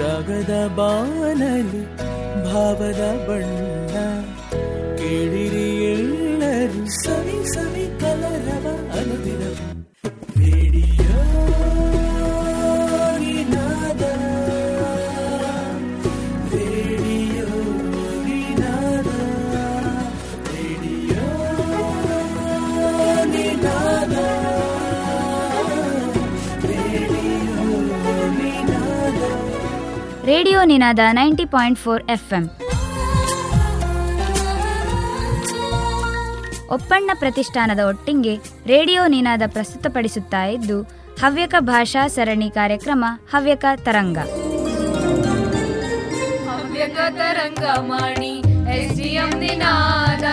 ರಾಗದ ಬಾನಲಿ ಭಾವದ ಬಣ್ಣ ಕೇಳಿರಿ ಎಲ್ಲರೂ ಸವಿ ಸವಿ ಕಲರವ ಅನುದಿನವು radio radio Ninada ninety point four F M ಒಪ್ಪಣ್ಣ ಪ್ರತಿಷ್ಠಾನದ ಒಟ್ಟಿಗೆ ರೇಡಿಯೋ ನಿನಾದ ಪ್ರಸ್ತುತಪಡಿಸುತ್ತಾ ಇದ್ದು, ಹವ್ಯಕ ಭಾಷಾ ಸರಣಿ ಕಾರ್ಯಕ್ರಮ ಹವ್ಯಕ ತರಂಗ. ಹವ್ಯಕ ತರಂಗ ಮಾಡಿ ಎಸ್ ನಿನಾದ.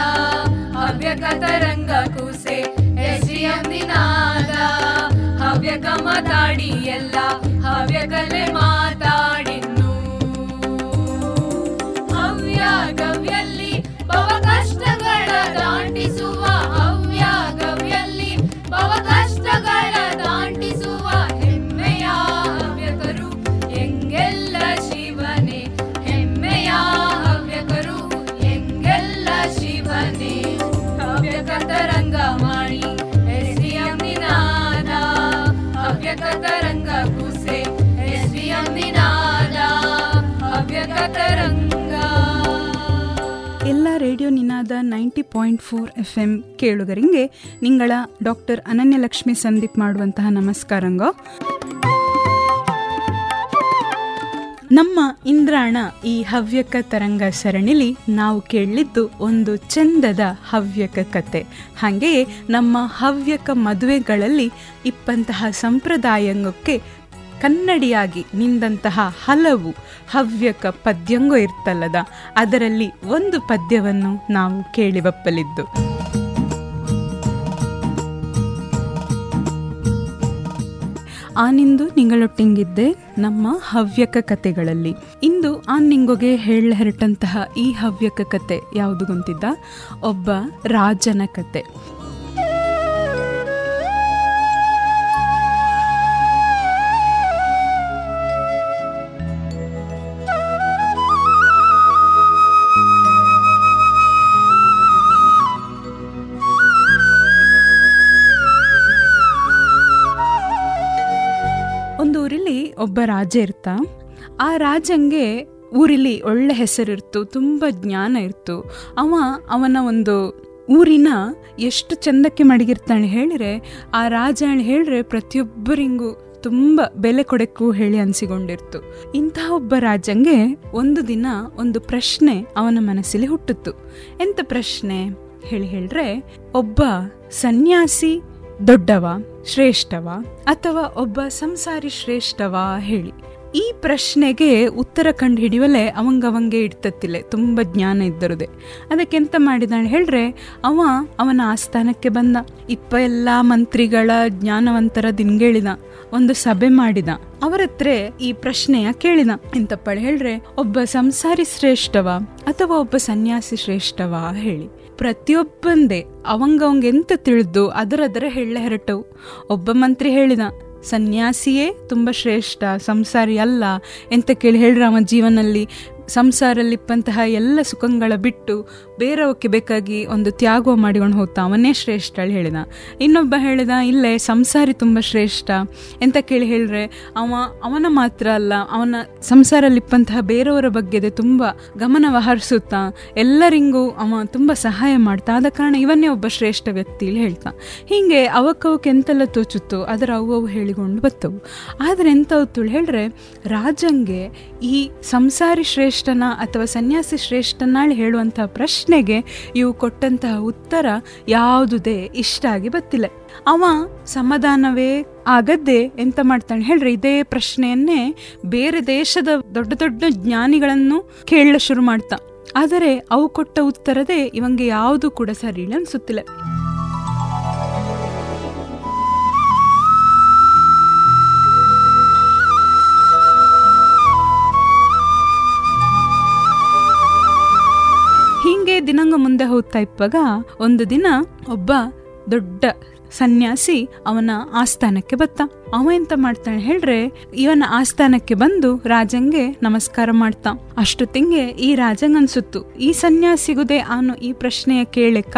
ಹವ್ಯಕ ತರಂಗ ಕೂಸೆ ಎಸ್ ನಿನಾದ. ಹವ್ಯಕ ಮಾತಾಡಿ ಎಲ್ಲ, ಹವ್ಯಕಲೆ ಮಾತಾಡಿನ್ನು ninety point four F M ಕೇಳುಗರಿಗೆ ನಿಂಗಳ ಡಾಕ್ಟರ್ ಅನನ್ಯಲಕ್ಷ್ಮಿ ಸಂದೀಪ್ ಮಾಡುವಂತಹ ನಮಸ್ಕಾರಂಗ ನಮ್ಮ ಇಂದ್ರಾಣ ಈ ಹವ್ಯಕ ತರಂಗ ಸರಣಿಲಿ ನಾವು ಕೇಳಲಿದ್ದು ಒಂದು ಚಂದದ ಹವ್ಯಕ ಕತೆ. ಹಾಗೆಯೇ ನಮ್ಮ ಹವ್ಯಕ ಮದುವೆಗಳಲ್ಲಿ ಇಪ್ಪಂತಹ ಸಂಪ್ರದಾಯಂಗಕ್ಕೆ ಕನ್ನಡಿಯಾಗಿ ನಿಂದಂತಹ ಹಲವು ಹವ್ಯಕ ಪದ್ಯಂಗೋ ಇರ್ತಲ್ಲದ, ಅದರಲ್ಲಿ ಒಂದು ಪದ್ಯವನ್ನು ನಾವು ಕೇಳಿಬಪ್ಪಲಿದ್ದು. ಆನಿಂದು ನಿಂಗಳೊಟ್ಟಿಂಗಿದ್ದೆ ನಮ್ಮ ಹವ್ಯಕ ಕತೆಗಳಲ್ಲಿ. ಇಂದು ಆ ನಿಂಗೊಗೆ ಹೇಳ ಈ ಹವ್ಯಕ ಕತೆ ಯಾವುದು ಗೊತ್ತಿದ್ದ ಒಬ್ಬ ರಾಜನ ಕತೆ. ಒಬ್ಬ ರಾಜ ಇರ್ತ. ಆ ರಾಜಂಗೆ ಊರಲ್ಲಿ ಒಳ್ಳೆ ಹೆಸರಿರ್ತು, ತುಂಬ ಜ್ಞಾನ ಇರ್ತು. ಅವ ಅವನ ಒಂದು ಊರಿನ ಎಷ್ಟು ಚಂದಕ್ಕೆ ಮಡಗಿರ್ತಾನೆ ಹೇಳಿದ್ರೆ, ಆ ರಾಜ ಹೇಳಿದ್ರೆ ಪ್ರತಿಯೊಬ್ಬರಿಂಗೂ ತುಂಬ ಬೆಲೆ ಕೊಡಕ್ಕೂ ಹೇಳಿ ಅನಿಸಿಕೊಂಡಿರ್ತು ಇಂತಹ ಒಬ್ಬ ರಾಜಂಗೆ ಒಂದು ದಿನ ಒಂದು ಪ್ರಶ್ನೆ ಅವನ ಮನಸ್ಸಲ್ಲಿ ಹುಟ್ಟಿತು ಎಂತ ಪ್ರಶ್ನೆ? ಹೇಳಿ ಹೇಳ್ರೆ ಒಬ್ಬ ಸನ್ಯಾಸಿ ದೊಡ್ಡವ. ಶ್ರೇಷ್ಠವ ಅಥವಾ ಒಬ್ಬ ಸಂಸಾರಿ ಶ್ರೇಷ್ಠವ ಹೇಳಿ. ಈ ಪ್ರಶ್ನೆಗೆ ಉತ್ತರ ಕಂಡು ಹಿಡಿಯುವಲೆ ಅವಂಗವಂಗೆ ಇಡ್ತತ್ತಿಲ್ಲ ತುಂಬ ಜ್ಞಾನ ಇದ್ದರುದೆ. ಅದಕ್ಕೆಂತ ಮಾಡಿದಾಳೆ ಹೇಳ್ರೆ, ಅವ ಅವನ ಆಸ್ಥಾನಕ್ಕೆ ಬಂದ. ಇಪ್ಪ ಎಲ್ಲ ಮಂತ್ರಿಗಳ ಜ್ಞಾನವಂತರ ದಿನಗೇಳಿದ, ಒಂದು ಸಭೆ ಮಾಡಿದ. ಅವರ ಹತ್ರ ಈ ಪ್ರಶ್ನೆಯ ಕೇಳಿದ. ಎಂತಪ್ಪಳೆ ಹೇಳ್ರೆ, ಒಬ್ಬ ಸಂಸಾರಿ ಶ್ರೇಷ್ಠವ ಅಥವಾ ಒಬ್ಬ ಸನ್ಯಾಸಿ ಶ್ರೇಷ್ಠವಾ ಹೇಳಿ. ಪ್ರತಿಯೊಬ್ಬಂದೇ ಅವಂಗವಂಗೆ ಎಂತ ತಿಳಿದು ಅದರದರ ಹೇಳ ಹೆರಟವು. ಒಬ್ಬ ಮಂತ್ರಿ ಹೇಳಿದ, ಸನ್ಯಾಸಿಯೇ ತುಂಬ ಶ್ರೇಷ್ಠ, ಸಂಸಾರಿ ಅಲ್ಲ ಎಂತ ಕೇಳಿ ಹೇಳ್ರ ಅವ ಜೀವನಲ್ಲಿ ಸಂಸಾರಲ್ಲಿಪ್ಪಂತಹ ಎಲ್ಲ ಸುಖಗಳ ಬಿಟ್ಟು ಬೇರೆಯವಕ್ಕೆ ಬೇಕಾಗಿ ಒಂದು ತ್ಯಾಗ ಮಾಡಿಕೊಂಡು ಹೋಗ್ತಾ ಅವನೇ ಶ್ರೇಷ್ಠ ಹೇಳಿ ಹೇಳಿದ. ಇನ್ನೊಬ್ಬ ಹೇಳಿದ, ಇಲ್ಲೇ ಸಂಸಾರಿ ತುಂಬ ಶ್ರೇಷ್ಠ ಎಂತ ಕೇಳಿ ಹೇಳ್ರೆ ಅವ, ಅವನ ಮಾತ್ರ ಅಲ್ಲ, ಅವನ ಸಂಸಾರಲ್ಲಿಪ್ಪಂತಹ ಬೇರೆಯವರ ಬಗ್ಗೆ ತುಂಬ ಗಮನವ ಹರಿಸುತ್ತಾ, ಎಲ್ಲರಿಗೂ ಅವ ತುಂಬ ಸಹಾಯ ಮಾಡ್ತಾ, ಆದ ಕಾರಣ ಇವನ್ನೇ ಒಬ್ಬ ಶ್ರೇಷ್ಠ ವ್ಯಕ್ತಿ ಹೇಳ್ತಾ. ಹೀಗೆ ಅವಕ್ಕವಕ್ಕೆ ಎಂತೆಲ್ಲ ತೋಚುತ್ತೋ, ಅದರ ಅವು ಹೇಳಿಕೊಂಡು ಬತ್ತವು. ಆದರೆ ಎಂತ ತುಳು ಹೇಳ್ರೆ ರಾಜಂಗೆ ಈ ಸಂಸಾರಿ ಶ್ರೇಷ್ಠನ ಅಥವಾ ಸನ್ಯಾಸಿ ಶ್ರೇಷ್ಠನಾಳ್ ಹೇಳುವಂತಹ ಪ್ರಶ್ನೆಗೆ ಇವು ಕೊಟ್ಟಂತಹ ಉತ್ತರ ಯಾವುದೇ ಇಷ್ಟ ಆಗಿ ಬತ್ತಿಲ್ಲ. ಅವ ಸಮಾಧಾನವೇ ಆಗದ್ದೆ ಎಂತ ಮಾಡ್ತಾನೆ ಹೇಳ್ರಿ, ಇದೇ ಪ್ರಶ್ನೆಯನ್ನೇ ಬೇರೆ ದೇಶದ ದೊಡ್ಡ ದೊಡ್ಡ ಜ್ಞಾನಿಗಳನ್ನು ಕೇಳಲು ಶುರು ಮಾಡ್ತಾ. ಆದರೆ ಅವು ಕೊಟ್ಟ ಉತ್ತರದೇ ಇವಂಗೆ ಯಾವುದು ಕೂಡ ಸರಿ ಅನ್ಸುತ್ತಿಲ್ಲ. ದಿನಂಗ ಮುಂದೆ ಹೋಗ್ತಾ ಇಪ್ಪಾಗ ಒಂದು ದಿನ ಒಬ್ಬ ದೊಡ್ಡ ಸನ್ಯಾಸಿ ಅವನ ಆಸ್ಥಾನಕ್ಕೆ ಬತ್ತ. ಅವ ಎಂತ ಮಾಡ್ತಾನೆ ಹೇಳ್ರೆ, ಇವನ ಆಸ್ಥಾನಕ್ಕೆ ಬಂದು ರಾಜಂಗೆ ನಮಸ್ಕಾರ ಮಾಡ್ತಾ. ತಿಂಗೆ ಈ ರಾಜಂಗ್ ಅನ್ಸುತ್ತು, ಈ ಸನ್ಯಾಸಿಗುದೇ ಅವನು ಈ ಪ್ರಶ್ನೆಯ ಕೇಳಕ್ಕ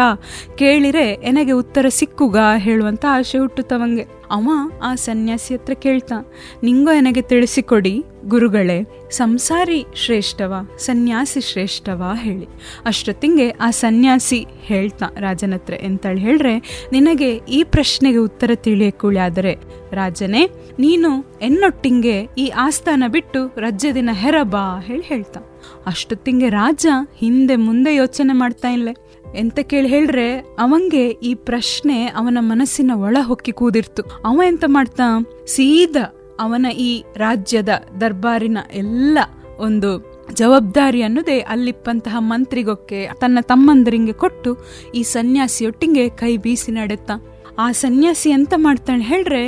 ಕೇಳಿರೆ ಎನಗೆ ಉತ್ತರ ಸಿಕ್ಕುಗ ಹೇಳುವಂತ ಆಸೆ ಹುಟ್ಟುತ್ತವಂಗೆ. ಅವ ಆ ಸನ್ಯಾಸಿ ಹತ್ರ ಕೇಳ್ತಾ, ನಿಂಗೋ ನನಗೆ ತಿಳಿಸಿಕೊಡಿ, ಗುರುಗಳೇ, ಸಂಸಾರಿ ಶ್ರೇಷ್ಠವ, ಸನ್ಯಾಸಿ ಶ್ರೇಷ್ಠವ ಹೇಳಿ. ಅಷ್ಟೊತ್ತಿಂಗೆ ಆ ಸನ್ಯಾಸಿ ಹೇಳ್ತಾ, ರಾಜನ ಹತ್ರ ಎಂತೇಳಿ ಹೇಳ್ರೆ, ನಿನಗೆ ಈ ಪ್ರಶ್ನೆಗೆ ಉತ್ತರ ತಿಳಿಯಕೂಳಾದರೆ ರಾಜನೇ, ನೀನು ಎನ್ನೊಟ್ಟಿಂಗೆ ಈ ಆಸ್ಥಾನ ಬಿಟ್ಟು ರಜ್ಜದಿನ ಹೆರಬಾ ಹೇಳಿ ಹೇಳ್ತಾ. ಅಷ್ಟೊತ್ತಿಂಗೆ ರಾಜ ಹಿಂದೆ ಮುಂದೆ ಯೋಚನೆ ಮಾಡ್ತಾ ಇಲ್ಲೇ. ಎಂತ ಕೇಳಿ ಹೇಳ್ರೆ, ಅವಂಗೆ ಈ ಪ್ರಶ್ನೆ ಅವನ ಮನಸ್ಸಿನ ಒಳ ಹೊಕ್ಕಿ ಕೂದಿರ್ತು. ಅವ ಎಂತ ಮಾಡ್ತಾ, ಸೀದಾ ಅವನ ಈ ರಾಜ್ಯದ ದರ್ಬಾರಿನ ಎಲ್ಲ ಒಂದು ಜವಾಬ್ದಾರಿ ಅನ್ನೋದೇ ಅಲ್ಲಿಪ್ಪಂತಹ ಮಂತ್ರಿಗೊಕ್ಕೆ, ತನ್ನ ತಮ್ಮಂದರಿಂಗೆ ಕೊಟ್ಟು ಈ ಸನ್ಯಾಸಿಯೊಟ್ಟಿಗೆ ಕೈ ಬೀಸಿ ನಡೆತ್ತ ಆ ಸನ್ಯಾಸಿ ಎಂತ ಮಾಡ್ತಾನೆ ಹೇಳ್ರೆ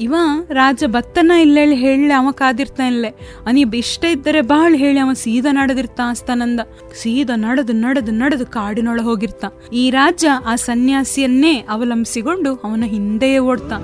ಇವ ರಾಜ ಬತ್ತನ ಇಲ್ಲೇಳಿ ಹೇಳಿ ಅವ ಕಾದಿರ್ತಾ ಇಲ್ಲೇ. ಅನಿ ಇಷ್ಟ ಇದ್ದರೆ ಬಾಳ್ ಹೇಳಿ ಅವ ಸೀದಾ ನಡೆದಿರ್ತಾ ಅಸ್ತಾನಂದ ಸೀದಾ ನಡೆದು ನಡೆದು ನಡೆದು ಕಾಡಿನೊಳ ಹೋಗಿರ್ತಾ. ಈ ರಾಜ ಆ ಸನ್ಯಾಸಿಯನ್ನೇ ಅವಲಂಬಿಸಿಕೊಂಡು ಅವನ ಹಿಂದೆಯೇ ಓಡ್ತಾ.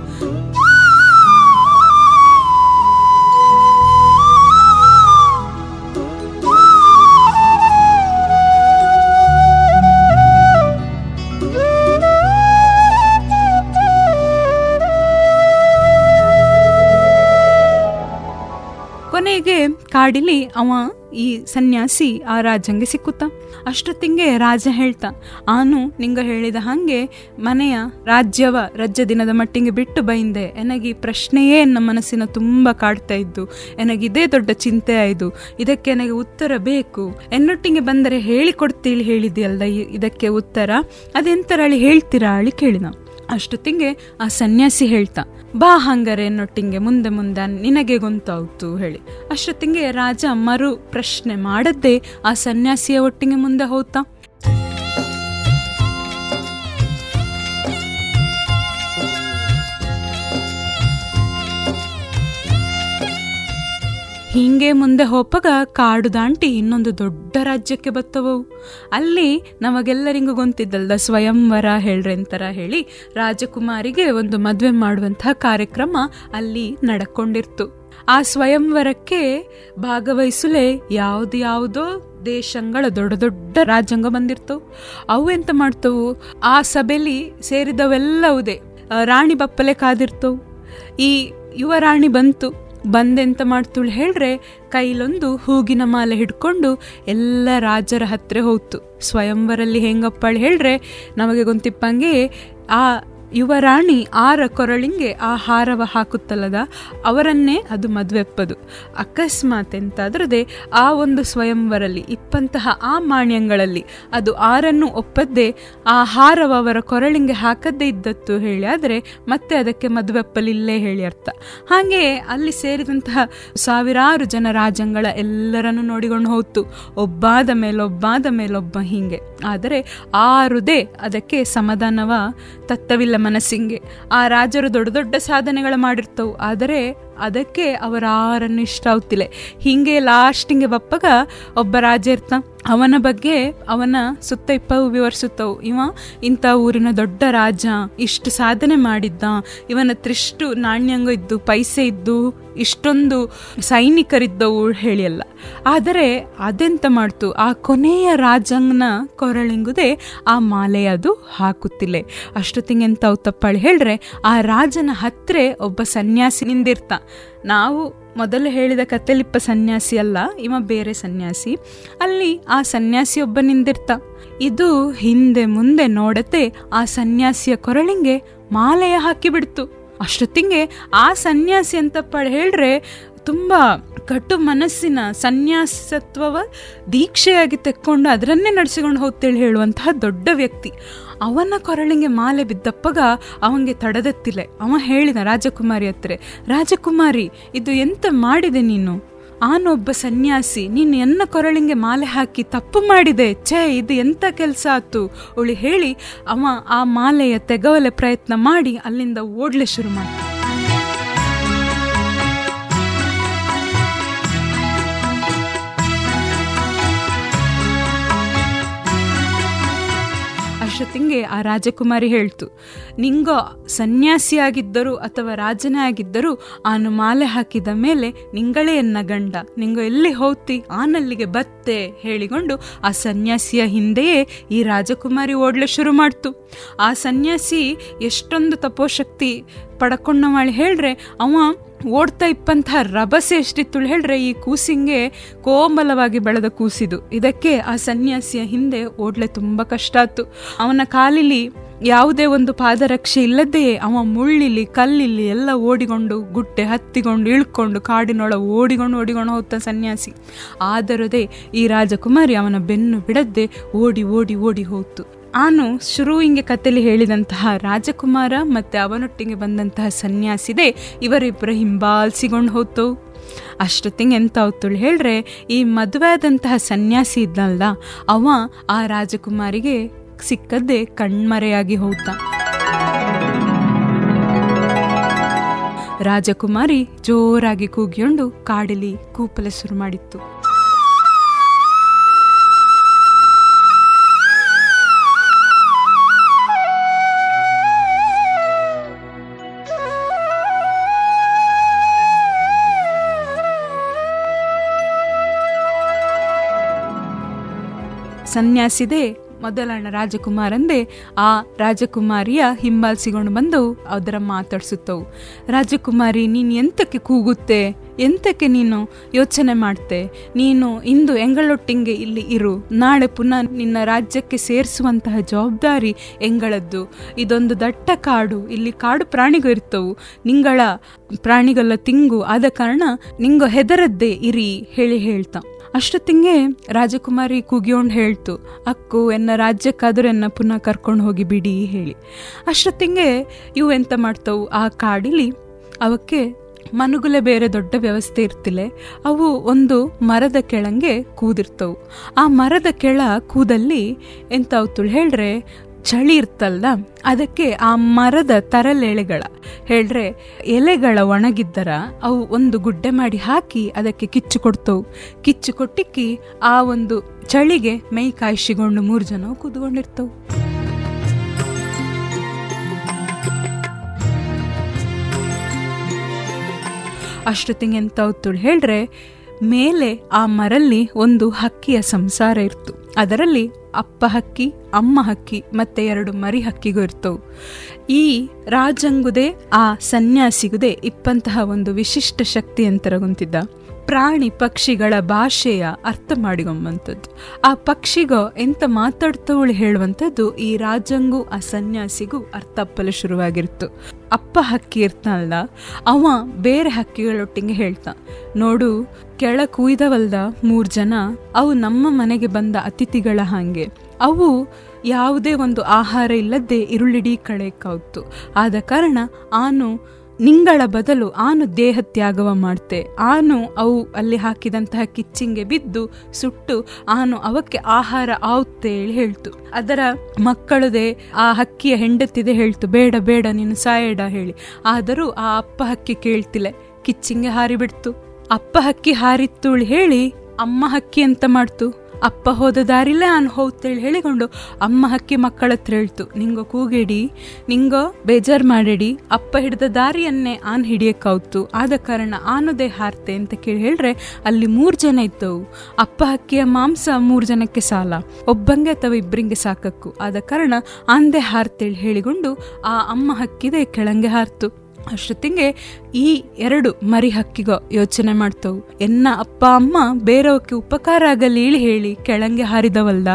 ಕೊನೆಗೆ ಕಾಡಿಲಿ ಅವ ಈ ಸನ್ಯಾಸಿ ಆ ರಾಜಂಗೆ ಸಿಕ್ಕುತ್ತ. ಅಷ್ಟೊತ್ತಿಂಗೆ ರಾಜ ಹೇಳ್ತಾ, ಆನು, ನಿಂಗ ಹೇಳಿದ ಹಾಗೆ ಮನೆಯ ರಾಜ್ಯವ ರಜ್ಜ ದಿನದ ಮಟ್ಟಿಗೆ ಬಿಟ್ಟು ಬೈಂದೆ. ಎನಗಿ ಪ್ರಶ್ನೆಯೇ ನನ್ನ ಮನಸ್ಸಿನ ತುಂಬ ಕಾಡ್ತಾ ಇದ್ದು, ಎನಗಿದೇ ದೊಡ್ಡ ಚಿಂತೆ ಆಯ್ದು. ಇದಕ್ಕೆ ನನಗೆ ಉತ್ತರ ಬೇಕು. ಎನ್ನೊಟ್ಟಿಗೆ ಬಂದರೆ ಹೇಳಿಕೊಡ್ತೀಳಿ ಹೇಳಿದ್ಯಲ್ದ ಇ- ಇದಕ್ಕೆ ಉತ್ತರ? ಅದೆಂತರಳಿ ಹೇಳ್ತೀರಾ? ಅಳಿ ಕೇಳಿದ. ಅಷ್ಟೊತ್ತಿಗೆ ಆ ಸನ್ಯಾಸಿ ಹೇಳ್ತಾ, ಬಾ ಹಂಗರೆ ನೊಟ್ಟಿಂಗೆ, ಮುಂದೆ ಮುಂದೆ ನಿನಗೆ ಗೊಂತಾಯ್ತು ಹೇಳಿ. ಅಷ್ಟೊತ್ತಿಗೆ ರಾಜ ಮರು ಪ್ರಶ್ನೆ ಮಾಡದ್ದೇ ಆ ಸನ್ಯಾಸಿಯ ಒಟ್ಟಿಗೆ ಮುಂದೆ ಹೋಗ್ತಾ. ಹೀಗೆ ಮುಂದೆ ಹೋಪಗ ಕಾಡು ದಾಂಟಿ ಇನ್ನೊಂದು ದೊಡ್ಡ ರಾಜ್ಯಕ್ಕೆ ಬತ್ತವವು ಅಲ್ಲಿ ನಮಗೆಲ್ಲರಿಗೂ ಗೊಂತಿದ್ದಲ್ದ ಸ್ವಯಂವರ ಹೇಳ್ರೆಂತರ ಹೇಳಿ ರಾಜಕುಮಾರಿಗೆ ಒಂದು ಮದುವೆ ಮಾಡುವಂತಹ ಕಾರ್ಯಕ್ರಮ ಅಲ್ಲಿ ನಡ್ಕೊಂಡಿರ್ತು. ಆ ಸ್ವಯಂವರಕ್ಕೆ ಭಾಗವಹಿಸಲೇ ಯಾವ್ದು ಯಾವುದೋ ದೇಶಗಳ ದೊಡ್ಡ ದೊಡ್ಡ ರಾಜ್ಯಾಂಗ ಬಂದಿರ್ತವು ಅವು ಎಂತ ಮಾಡ್ತವು? ಆ ಸಭೆಲಿ ಸೇರಿದವೆಲ್ಲವುದೇ, ರಾಣಿ ಬಪ್ಪಲೆ ಕಾದಿರ್ತವು ಈ ಯುವ ರಾಣಿ ಬಂತು. ಬಂದೆಂತ ಮಾಡ್ತುಳು ಹೇಳ್ರೆ, ಕೈಲೊಂದು ಹೂಗಿನ ಮಾಲೆ ಹಿಡ್ಕೊಂಡು ಎಲ್ಲ ರಾಜರ ಹತ್ರ ಹೋಯ್ತು ಸ್ವಯಂವರಲ್ಲಿ ಹೆಂಗಪ್ಪಳು ಹೇಳ್ರೆ, ನಮಗೆ ಗೊತ್ತಿಪ್ಪಂಗೆ ಆ ಯುವ ರಾಣಿ ಆರ ಕೊರಳಿಂಗೆ ಆ ಹಾರವ ಹಾಕುತ್ತಲ್ಲದ? ಅವರನ್ನೇ ಅದು ಮದುವೆಪ್ಪದು. ಅಕಸ್ಮಾತ್ ಎಂತಾದ್ರದೆ ಆ ಒಂದು ಸ್ವಯಂವರಲ್ಲಿ, ಇಪ್ಪಂತಹ ಆ ಮಾಣ್ಯಗಳಲ್ಲಿ ಅದು ಆರನ್ನು ಒಪ್ಪದ್ದೇ? ಆ ಹಾರವ ಅವರ ಕೊರಳಿಂಗೆ ಹಾಕದ್ದೇ ಇದ್ದತ್ತು ಹೇಳಿ ಆದರೆ ಮತ್ತೆ ಅದಕ್ಕೆ ಮದುವೆಪ್ಪಲಿಲ್ಲೇ ಹೇಳಿ ಅರ್ಥ ಹಾಗೆಯೇ ಅಲ್ಲಿ ಸೇರಿದಂತಹ ಸಾವಿರಾರು ಜನ ರಾಜಂಗಳ ಎಲ್ಲರನ್ನು ನೋಡಿಕೊಂಡು ಹೋಯ್ತು ಒಬ್ಬಾದ ಮೇಲೊಬ್ಬಾದ ಮೇಲೊಬ್ಬ ಹೀಗೆ. ಆದರೆ ಆರುದೇ ಅದಕ್ಕೆ ಸಮಾಧಾನವ ತತ್ತವಿಲ್ಲ ಮನಸ್ಸಿಂಗೆ. ಆ ರಾಜರು ದೊಡ್ಡ ದೊಡ್ಡ ಸಾಧನೆಗಳ ಮಾಡಿರ್ತವು. ಆದರೆ ಅದಕ್ಕೆ ಅವರ ಆರನ್ನು ಇಷ್ಟ ಆಗ್ತಿಲ್ಲ. ಹೀಗೆ ಲಾಸ್ಟಿಂಗೆ ಬಪ್ಪಗ ಒಬ್ಬ ರಾಜ ಇರ್ತ ಅವನ ಬಗ್ಗೆ ಅವನ ಸುತ್ತ ಇಪ್ಪವು ವಿವರಿಸುತ್ತವು. ಇವ ಇಂಥ ಊರಿನ ದೊಡ್ಡ ರಾಜ, ಇಷ್ಟು ಸಾಧನೆ ಮಾಡಿದ್ದ, ಇವನ ತ್ರಿಷ್ಟು ನಾಣ್ಯಂಗ ಇದ್ದು, ಪೈಸೆ ಇದ್ದು, ಇಷ್ಟೊಂದು ಸೈನಿಕರಿದ್ದವು ಹೇಳಿಯಲ್ಲ. ಆದರೆ ಅದೆಂತ ಮಾಡ್ತು? ಆ ಕೊನೆಯ ರಾಜಂಗ್ನ ಕೊರಳಿಂಗುದೇ ಆ ಮಾಲೆ ಅದು ಹಾಕುತ್ತಿಲ್ಲ. ಅಷ್ಟೊತ್ತಿಗೆ ಎಂತ ತಪ್ಪಾಳಿ ಹೇಳ್ರೆ, ಆ ರಾಜನ ಹತ್ರ ಒಬ್ಬ ಸನ್ಯಾಸಿ ನಾವು ಮೊದಲು ಹೇಳಿದ ಕತ್ತಲಿಪ್ಪ ಸನ್ಯಾಸಿ ಅಲ್ಲ, ಇವ ಬೇರೆ ಸನ್ಯಾಸಿ. ಅಲ್ಲಿ ಆ ಸನ್ಯಾಸಿ ಒಬ್ಬ ನಿಂದಿರ್ತ ಇದು ಹಿಂದೆ ಮುಂದೆ ನೋಡತೆ ಆ ಸನ್ಯಾಸಿಯ ಕೊರಳಿಂಗೆ ಮಾಲೆಯ ಹಾಕಿ ಬಿಡ್ತು. ಅಷ್ಟೊತ್ತಿಗೆ ಆ ಸನ್ಯಾಸಿ ಅಂತ ಪಡ್ ಹೇಳ್ರೆ, ತುಂಬಾ ಕಟ್ಟು ಮನಸ್ಸಿನ ಸನ್ಯಾಸತ್ವವ ದೀಕ್ಷೆಯಾಗಿ ತೆಕ್ಕೊಂಡು ಅದರನ್ನೇ ನಡೆಸಿಕೊಂಡು ಹೋಗ್ತೇಳಿ ಹೇಳುವಂತಹ ದೊಡ್ಡ ವ್ಯಕ್ತಿ. ಅವನ ಕೊರಳಿಗೆ ಮಾಲೆ ಬಿದ್ದಪ್ಪಗ ಅವನಿಗೆ ತಡದತ್ತಿಲೆ. ಅವ ಹೇಳಿದ, ರಾಜಕುಮಾರಿ ಹತ್ರ, ರಾಜಕುಮಾರಿ, ಇದು ಎಂತ ಮಾಡಿದೆ ನೀನು? ಆನೊಬ್ಬ ಸನ್ಯಾಸಿ, ನೀನು ಎನ್ನ ಕೊರಳಿಂಗೆ ಮಾಲೆ ಹಾಕಿ ತಪ್ಪು ಮಾಡಿದೆ? ಛೇ, ಇದು ಎಂತ ಕೆಲಸ ಆತು? ಅವಳು ಹೇಳಿ, ಅವ ಆ ಮಾಲೆಯ ತೆಗವಲೆ ಪ್ರಯತ್ನ ಮಾಡಿ ಅಲ್ಲಿಂದ ಓಡ್ಲೆ ಶುರು ಮಾಡ್ತಾನೆ. ಅಷ್ಟೊತ್ತಿಗೆ ಆ ರಾಜಕುಮಾರಿ ಹೇಳ್ತು, ನಿಂಗೋ ಸನ್ಯಾಸಿಯಾಗಿದ್ದರೂ ಅಥವಾ ರಾಜನೇ ಆಗಿದ್ದರೂ ಆನು ಮಾಲೆ ಹಾಕಿದ ಮೇಲೆ ನಿಂಗಳೇ ಎನ್ನ ಗಂಡ. ನಿಂಗೋ ಎಲ್ಲಿ ಹೋಗ್ತಿ? ಆನಲ್ಲಿಗೆ ಬತ್ತೆ, ಹೇಳಿಕೊಂಡು ಆ ಸನ್ಯಾಸಿಯ ಹಿಂದೆಯೇ ಈ ರಾಜಕುಮಾರಿ ಓಡ್ಲೆ ಶುರು ಮಾಡ್ತು. ಆ ಸನ್ಯಾಸಿ ಎಷ್ಟೊಂದು ತಪೋಶಕ್ತಿ ಪಡ್ಕೊಂಡ ಮಾಡಿ ಹೇಳ್ರೆ, ಅವ ಓಡ್ತಾ ಇಪ್ಪಂತಹ ರಭಸೆ ಎಷ್ಟಿತ್ತು ಹೇಳ್ರೆ, ಈ ಕೂಸಿಂಗೆ ಕೋಮಲವಾಗಿ ಬೆಳೆದ ಕೂಸಿದು. ಇದಕ್ಕೆ ಆ ಸನ್ಯಾಸಿಯ ಹಿಂದೆ ಓಡ್ಲೆ ತುಂಬ ಕಷ್ಟ ಆಯ್ತು. ಅವನ ಕಾಲಿಲಿ ಯಾವುದೇ ಒಂದು ಪಾದರಕ್ಷೆ ಇಲ್ಲದೆಯೇ ಅವ ಮುಳ್ಳಿಲಿ ಕಲ್ಲಿಲಿ ಎಲ್ಲ ಓಡಿಕೊಂಡು ಗುಟ್ಟೆ ಹತ್ತಿಕೊಂಡು ಇಳ್ಕೊಂಡು, ಕಾಡಿನೊಳ ಓಡಿಕೊಂಡು ಓಡಿಕೊಂಡು ಹೋಗ್ತ ಸನ್ಯಾಸಿ. ಆದರದೇ ಈ ರಾಜಕುಮಾರಿ ಅವನ ಬೆನ್ನು ಬಿಡದೆ ಓಡಿ ಓಡಿ ಓಡಿ ಹೋಗ್ತು ಆನು ಶುರು ಹಿಂಗೆ ಕಥೆಲಿ ಹೇಳಿದಂತಹ ರಾಜಕುಮಾರ ಮತ್ತೆ ಅವನೊಟ್ಟಿಗೆ ಬಂದಂತಹ ಸನ್ಯಾಸಿದೆ ಇವರಿಬ್ಬರ ಹಿಂಬಾಲಿಸಿಗೊಂಡು ಹೋತು ಅಷ್ಟೊತ್ತಿಗೆ ಎಂತ ಹೋಗ್ತಳು ಹೇಳ್ರೆ, ಈ ಮದುವೆ ಆದಂತಹ ಸನ್ಯಾಸಿ ಇದ್ನಲ್ಲ, ಅವ ಆ ರಾಜಕುಮಾರಿಗೆ ಸಿಕ್ಕದ್ದೇ ಕಣ್ಮರೆಯಾಗಿ ಹೋತ ರಾಜಕುಮಾರಿ ಜೋರಾಗಿ ಕೂಗಿಕೊಂಡು ಕಾಡಲಿ ಕೂಪಲೆ ಶುರು ಮಾಡಿತ್ತು ಸನ್ಯಾಸಿದೆ ಮೊದಲಣ್ಣ ರಾಜಕುಮಾರಂದೇ ಆ ರಾಜಕುಮಾರಿಯ ಹಿಂಬಾಲಿಸಿಕೊಂಡು ಬಂದು ಅದರ ಮಾತಾಡ್ಸುತ್ತವು. ರಾಜಕುಮಾರಿ, ನೀನು ಎಂತಕ್ಕೆ ಕೂಗುತ್ತೆ? ಎಂತಕ್ಕೆ ನೀನು ಯೋಚನೆ ಮಾಡ್ತೆ? ನೀನು ಇಂದು ಎಂಗಳೊಟ್ಟಿಗೆ ಇಲ್ಲಿ ಇರು. ನಾಳೆ ಪುನಃ ನಿನ್ನ ರಾಜ್ಯಕ್ಕೆ ಸೇರಿಸುವಂತಹ ಜವಾಬ್ದಾರಿ ಎಂಗಳದ್ದು. ಇದೊಂದು ದಟ್ಟ ಕಾಡು. ಇಲ್ಲಿ ಕಾಡು ಪ್ರಾಣಿಗಳು ಇರ್ತವು. ನಿಂಗಳ ಪ್ರಾಣಿಗಳ ತಿಂಗು ಆದ ಕಾರಣ ನಿಂಗ ಹೆದರದ್ದೇ ಇರಿ, ಹೇಳಿ ಹೇಳ್ತಾ ಅಷ್ಟೊತ್ತಿಗೆ ರಾಜಕುಮಾರಿ ಕುಗಿಯೋಂಡು ಹೇಳ್ತು, ಅಕ್ಕು, ಎನ್ನ ರಾಜ್ಯಕ್ಕಾದರೂ ಎನ್ನ ಪುನಃ ಕರ್ಕೊಂಡು ಹೋಗಿ ಬಿಡಿ, ಹೇಳಿ. ಅಷ್ಟೊತ್ತಿಗೆ ಇವು ಎಂತ ಮಾಡ್ತವು? ಆ ಕಾಡಿಲಿ ಅವಕ್ಕೆ ಮನುಗುಲೆ ಬೇರೆ ದೊಡ್ಡ ವ್ಯವಸ್ಥೆ ಇರ್ತಿಲ್ಲ ಅವು ಒಂದು ಮರದ ಕೆಳಂಗೆ ಕೂದಿರ್ತವು. ಆ ಮರದ ಕೆಳ ಕೂದಲ್ಲಿ ಎಂತ ಅವತ್ತುಳು ಹೇಳ್ರೆ ಚಳಿ ಇರ್ತಲ್ಲ ಅದಕ್ಕೆ ಆ ಮರದ ತರಲೆಳೆಗಳ. ಹೇಳ್ರೆ ಎಲೆಗಳ ಒಣಗಿದ್ದರ, ಅವು ಒಂದು ಗುಡ್ಡೆ ಮಾಡಿ ಹಾಕಿ ಅದಕ್ಕೆ ಕಿಚ್ಚು ಕೊಡ್ತವು. ಕಿಚ್ಚು ಕೊಟ್ಟಿಕ್ಕಿ ಆ ಒಂದು ಚಳಿಗೆ ಮೈ ಕಾಯಿಸಿಕೊಂಡು ಮೂರು ಜನ ಕೂತ್ಕೊಂಡಿರ್ತವು. ಅಷ್ಟೊತ್ತಿಗೆ ಎಂತ ಹೇಳ್ರೆ, ಮೇಲೆ ಆ ಮರಲ್ಲಿ ಒಂದು ಹಕ್ಕಿಯ ಸಂಸಾರ ಇತ್ತು ಅದರಲ್ಲಿ ಅಪ್ಪ ಹಕ್ಕಿ, ಅಮ್ಮ ಹಕ್ಕಿ, ಮತ್ತೆ ಎರಡು ಮರಿ ಹಕ್ಕಿಗೂ ಇರ್ತವು. ಈ ರಾಜಂಗುದೇ, ಆ ಸನ್ಯಾಸಿಗುದೇ ಇಪ್ಪಂತಹ ಒಂದು ವಿಶಿಷ್ಟ ಶಕ್ತಿ ಅಂತರಗುಂತಿದ್ದ ಪ್ರಾಣಿ ಪಕ್ಷಿಗಳ ಭಾಷೆಯ ಅರ್ಥ ಮಾಡಿಕೊಂಬಂಥದ್ದು. ಆ ಪಕ್ಷಿಗೋ ಎಂತ ಮಾತಾಡ್ತವಳು ಹೇಳುವಂಥದ್ದು ಈ ರಾಜಂಗೂ, ಆ ಸನ್ಯಾಸಿಗೂ ಅರ್ಥ ಅಪ್ಪಲು ಶುರುವಾಗಿರ್ತು. ಅಪ್ಪ ಹಕ್ಕಿ ಇರ್ತಾನಲ್ಲ, ಅವ ಬೇರೆ ಹಕ್ಕಿಗಳೊಟ್ಟಿಗೆ ಹೇಳ್ತಾ, ನೋಡು, ಕೆಳ ಕುಯ್ದವಲ್ದ ಮೂರು ಜನ, ಅವು ನಮ್ಮ ಮನೆಗೆ ಬಂದ ಅತಿಥಿಗಳ ಹಾಗೆ. ಅವು ಯಾವುದೇ ಒಂದು ಆಹಾರ ಇಲ್ಲದೆ ಇರುಳಿಡೀ ಕಳೆ ಕಾವ್ತು. ಆದ ಕಾರಣ ಆನು ನಿಂಗಳ ಬದಲು ಆನು ದೇಹ ತ್ಯಾಗವ ಮಾಡ್ತೆ. ಆನು ಅವು ಅಲ್ಲಿ ಹಾಕಿದಂತಹ ಕಿಚ್ಚಿಂಗೆ ಬಿದ್ದು ಸುಟ್ಟು ಆನು ಅವಕ್ಕೆ ಆಹಾರ ಆವುತ್ತೆ ಹೇಳಿ ಹೇಳ್ತು. ಅದರ ಮಕ್ಕಳದೇ ಆ ಹಕ್ಕಿಯ ಹೆಂಡತಿದೆ ಹೇಳ್ತು, ಬೇಡ ಬೇಡ, ನೀನು ಸಾಯಡ ಹೇಳಿ. ಆದರೂ ಆ ಅಪ್ಪ ಹಕ್ಕಿ ಕೇಳ್ತಿಲ್ಲ, ಕಿಚ್ಚಿಂಗೆ ಹಾರಿಬಿಡ್ತು. ಅಪ್ಪ ಹಕ್ಕಿ ಹಾರಿತ್ತುಳು ಹೇಳಿ ಅಮ್ಮ ಹಕ್ಕಿ ಅಂತ ಮಾಡ್ತು? ಅಪ್ಪ ಹೋದ ದಾರಿಲೇ ನಾನು ಹೋಗ್ತೇಳಿ ಹೇಳಿಕೊಂಡು ಅಮ್ಮ ಹಕ್ಕಿ ಮಕ್ಕಳ ಹತ್ರ ಹೇಳ್ತು, ನಿಂಗೋ ಕೂಗಿಡಿ, ನಿಂಗೋ ಬೇಜಾರ್ ಮಾಡಿಡಿ, ಅಪ್ಪ ಹಿಡಿದ ದಾರಿಯನ್ನೇ ಆನ್ ಹಿಡಿಯಕ್ಕಾವ್ತು ಆದ ಕಾರಣ ಆನುದೇ ಹಾರ್ತೆ ಅಂತ ಕೇಳಿ ಹೇಳ್ರೆ, ಅಲ್ಲಿ ಮೂರು ಜನ ಇದ್ದವು. ಅಪ್ಪ ಹಕ್ಕಿಯ ಮಾಂಸ ಮೂರು ಜನಕ್ಕೆ ಸಾಲ, ಒಬ್ಬಂಗೆ ಅಥವಾ ಇಬ್ಬರಿಗೆ ಸಾಕಕ್ಕು. ಆದ ಕಾರಣ ಆಂದೆ ಹಾರ್ತೇಳಿ ಹೇಳಿಕೊಂಡು ಆ ಅಮ್ಮ ಹಕ್ಕಿದೆ, ಕೆಳಂಗೆ ಹಾರ್ತು. ಅಷ್ಟೊತ್ತಿಗೆ ಈ ಎರಡು ಮರಿ ಹಕ್ಕಿಗೋ ಯೋಚನೆ ಮಾಡ್ತವು. ಎನ್ನ ಅಪ್ಪ, ಅಮ್ಮ ಬೇರೆಯವಕ್ಕೆ ಉಪಕಾರ ಆಗಲಿ ಇಳಿ ಹೇಳಿ ಕೆಳಂಗೆ ಹಾರಿದವಲ್ದ.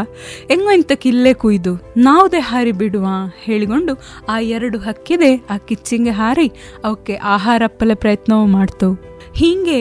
ಹೆಂಗೋ ಇಂತ ಕಿಲ್ಲೇ ಕುಯ್ದು, ನಾವುದೇ ಹಾರಿ ಬಿಡುವ ಹೇಳಿಕೊಂಡು ಆ ಎರಡು ಹಕ್ಕಿದೆ ಆ ಕಿಚ್ಚಿಂಗೆ ಹಾರಿ ಅವಕ್ಕೆ ಆಹಾರ ಅಪ್ಪಲೆ ಪ್ರಯತ್ನವೂ ಮಾಡ್ತವು. ಹೀಗೆ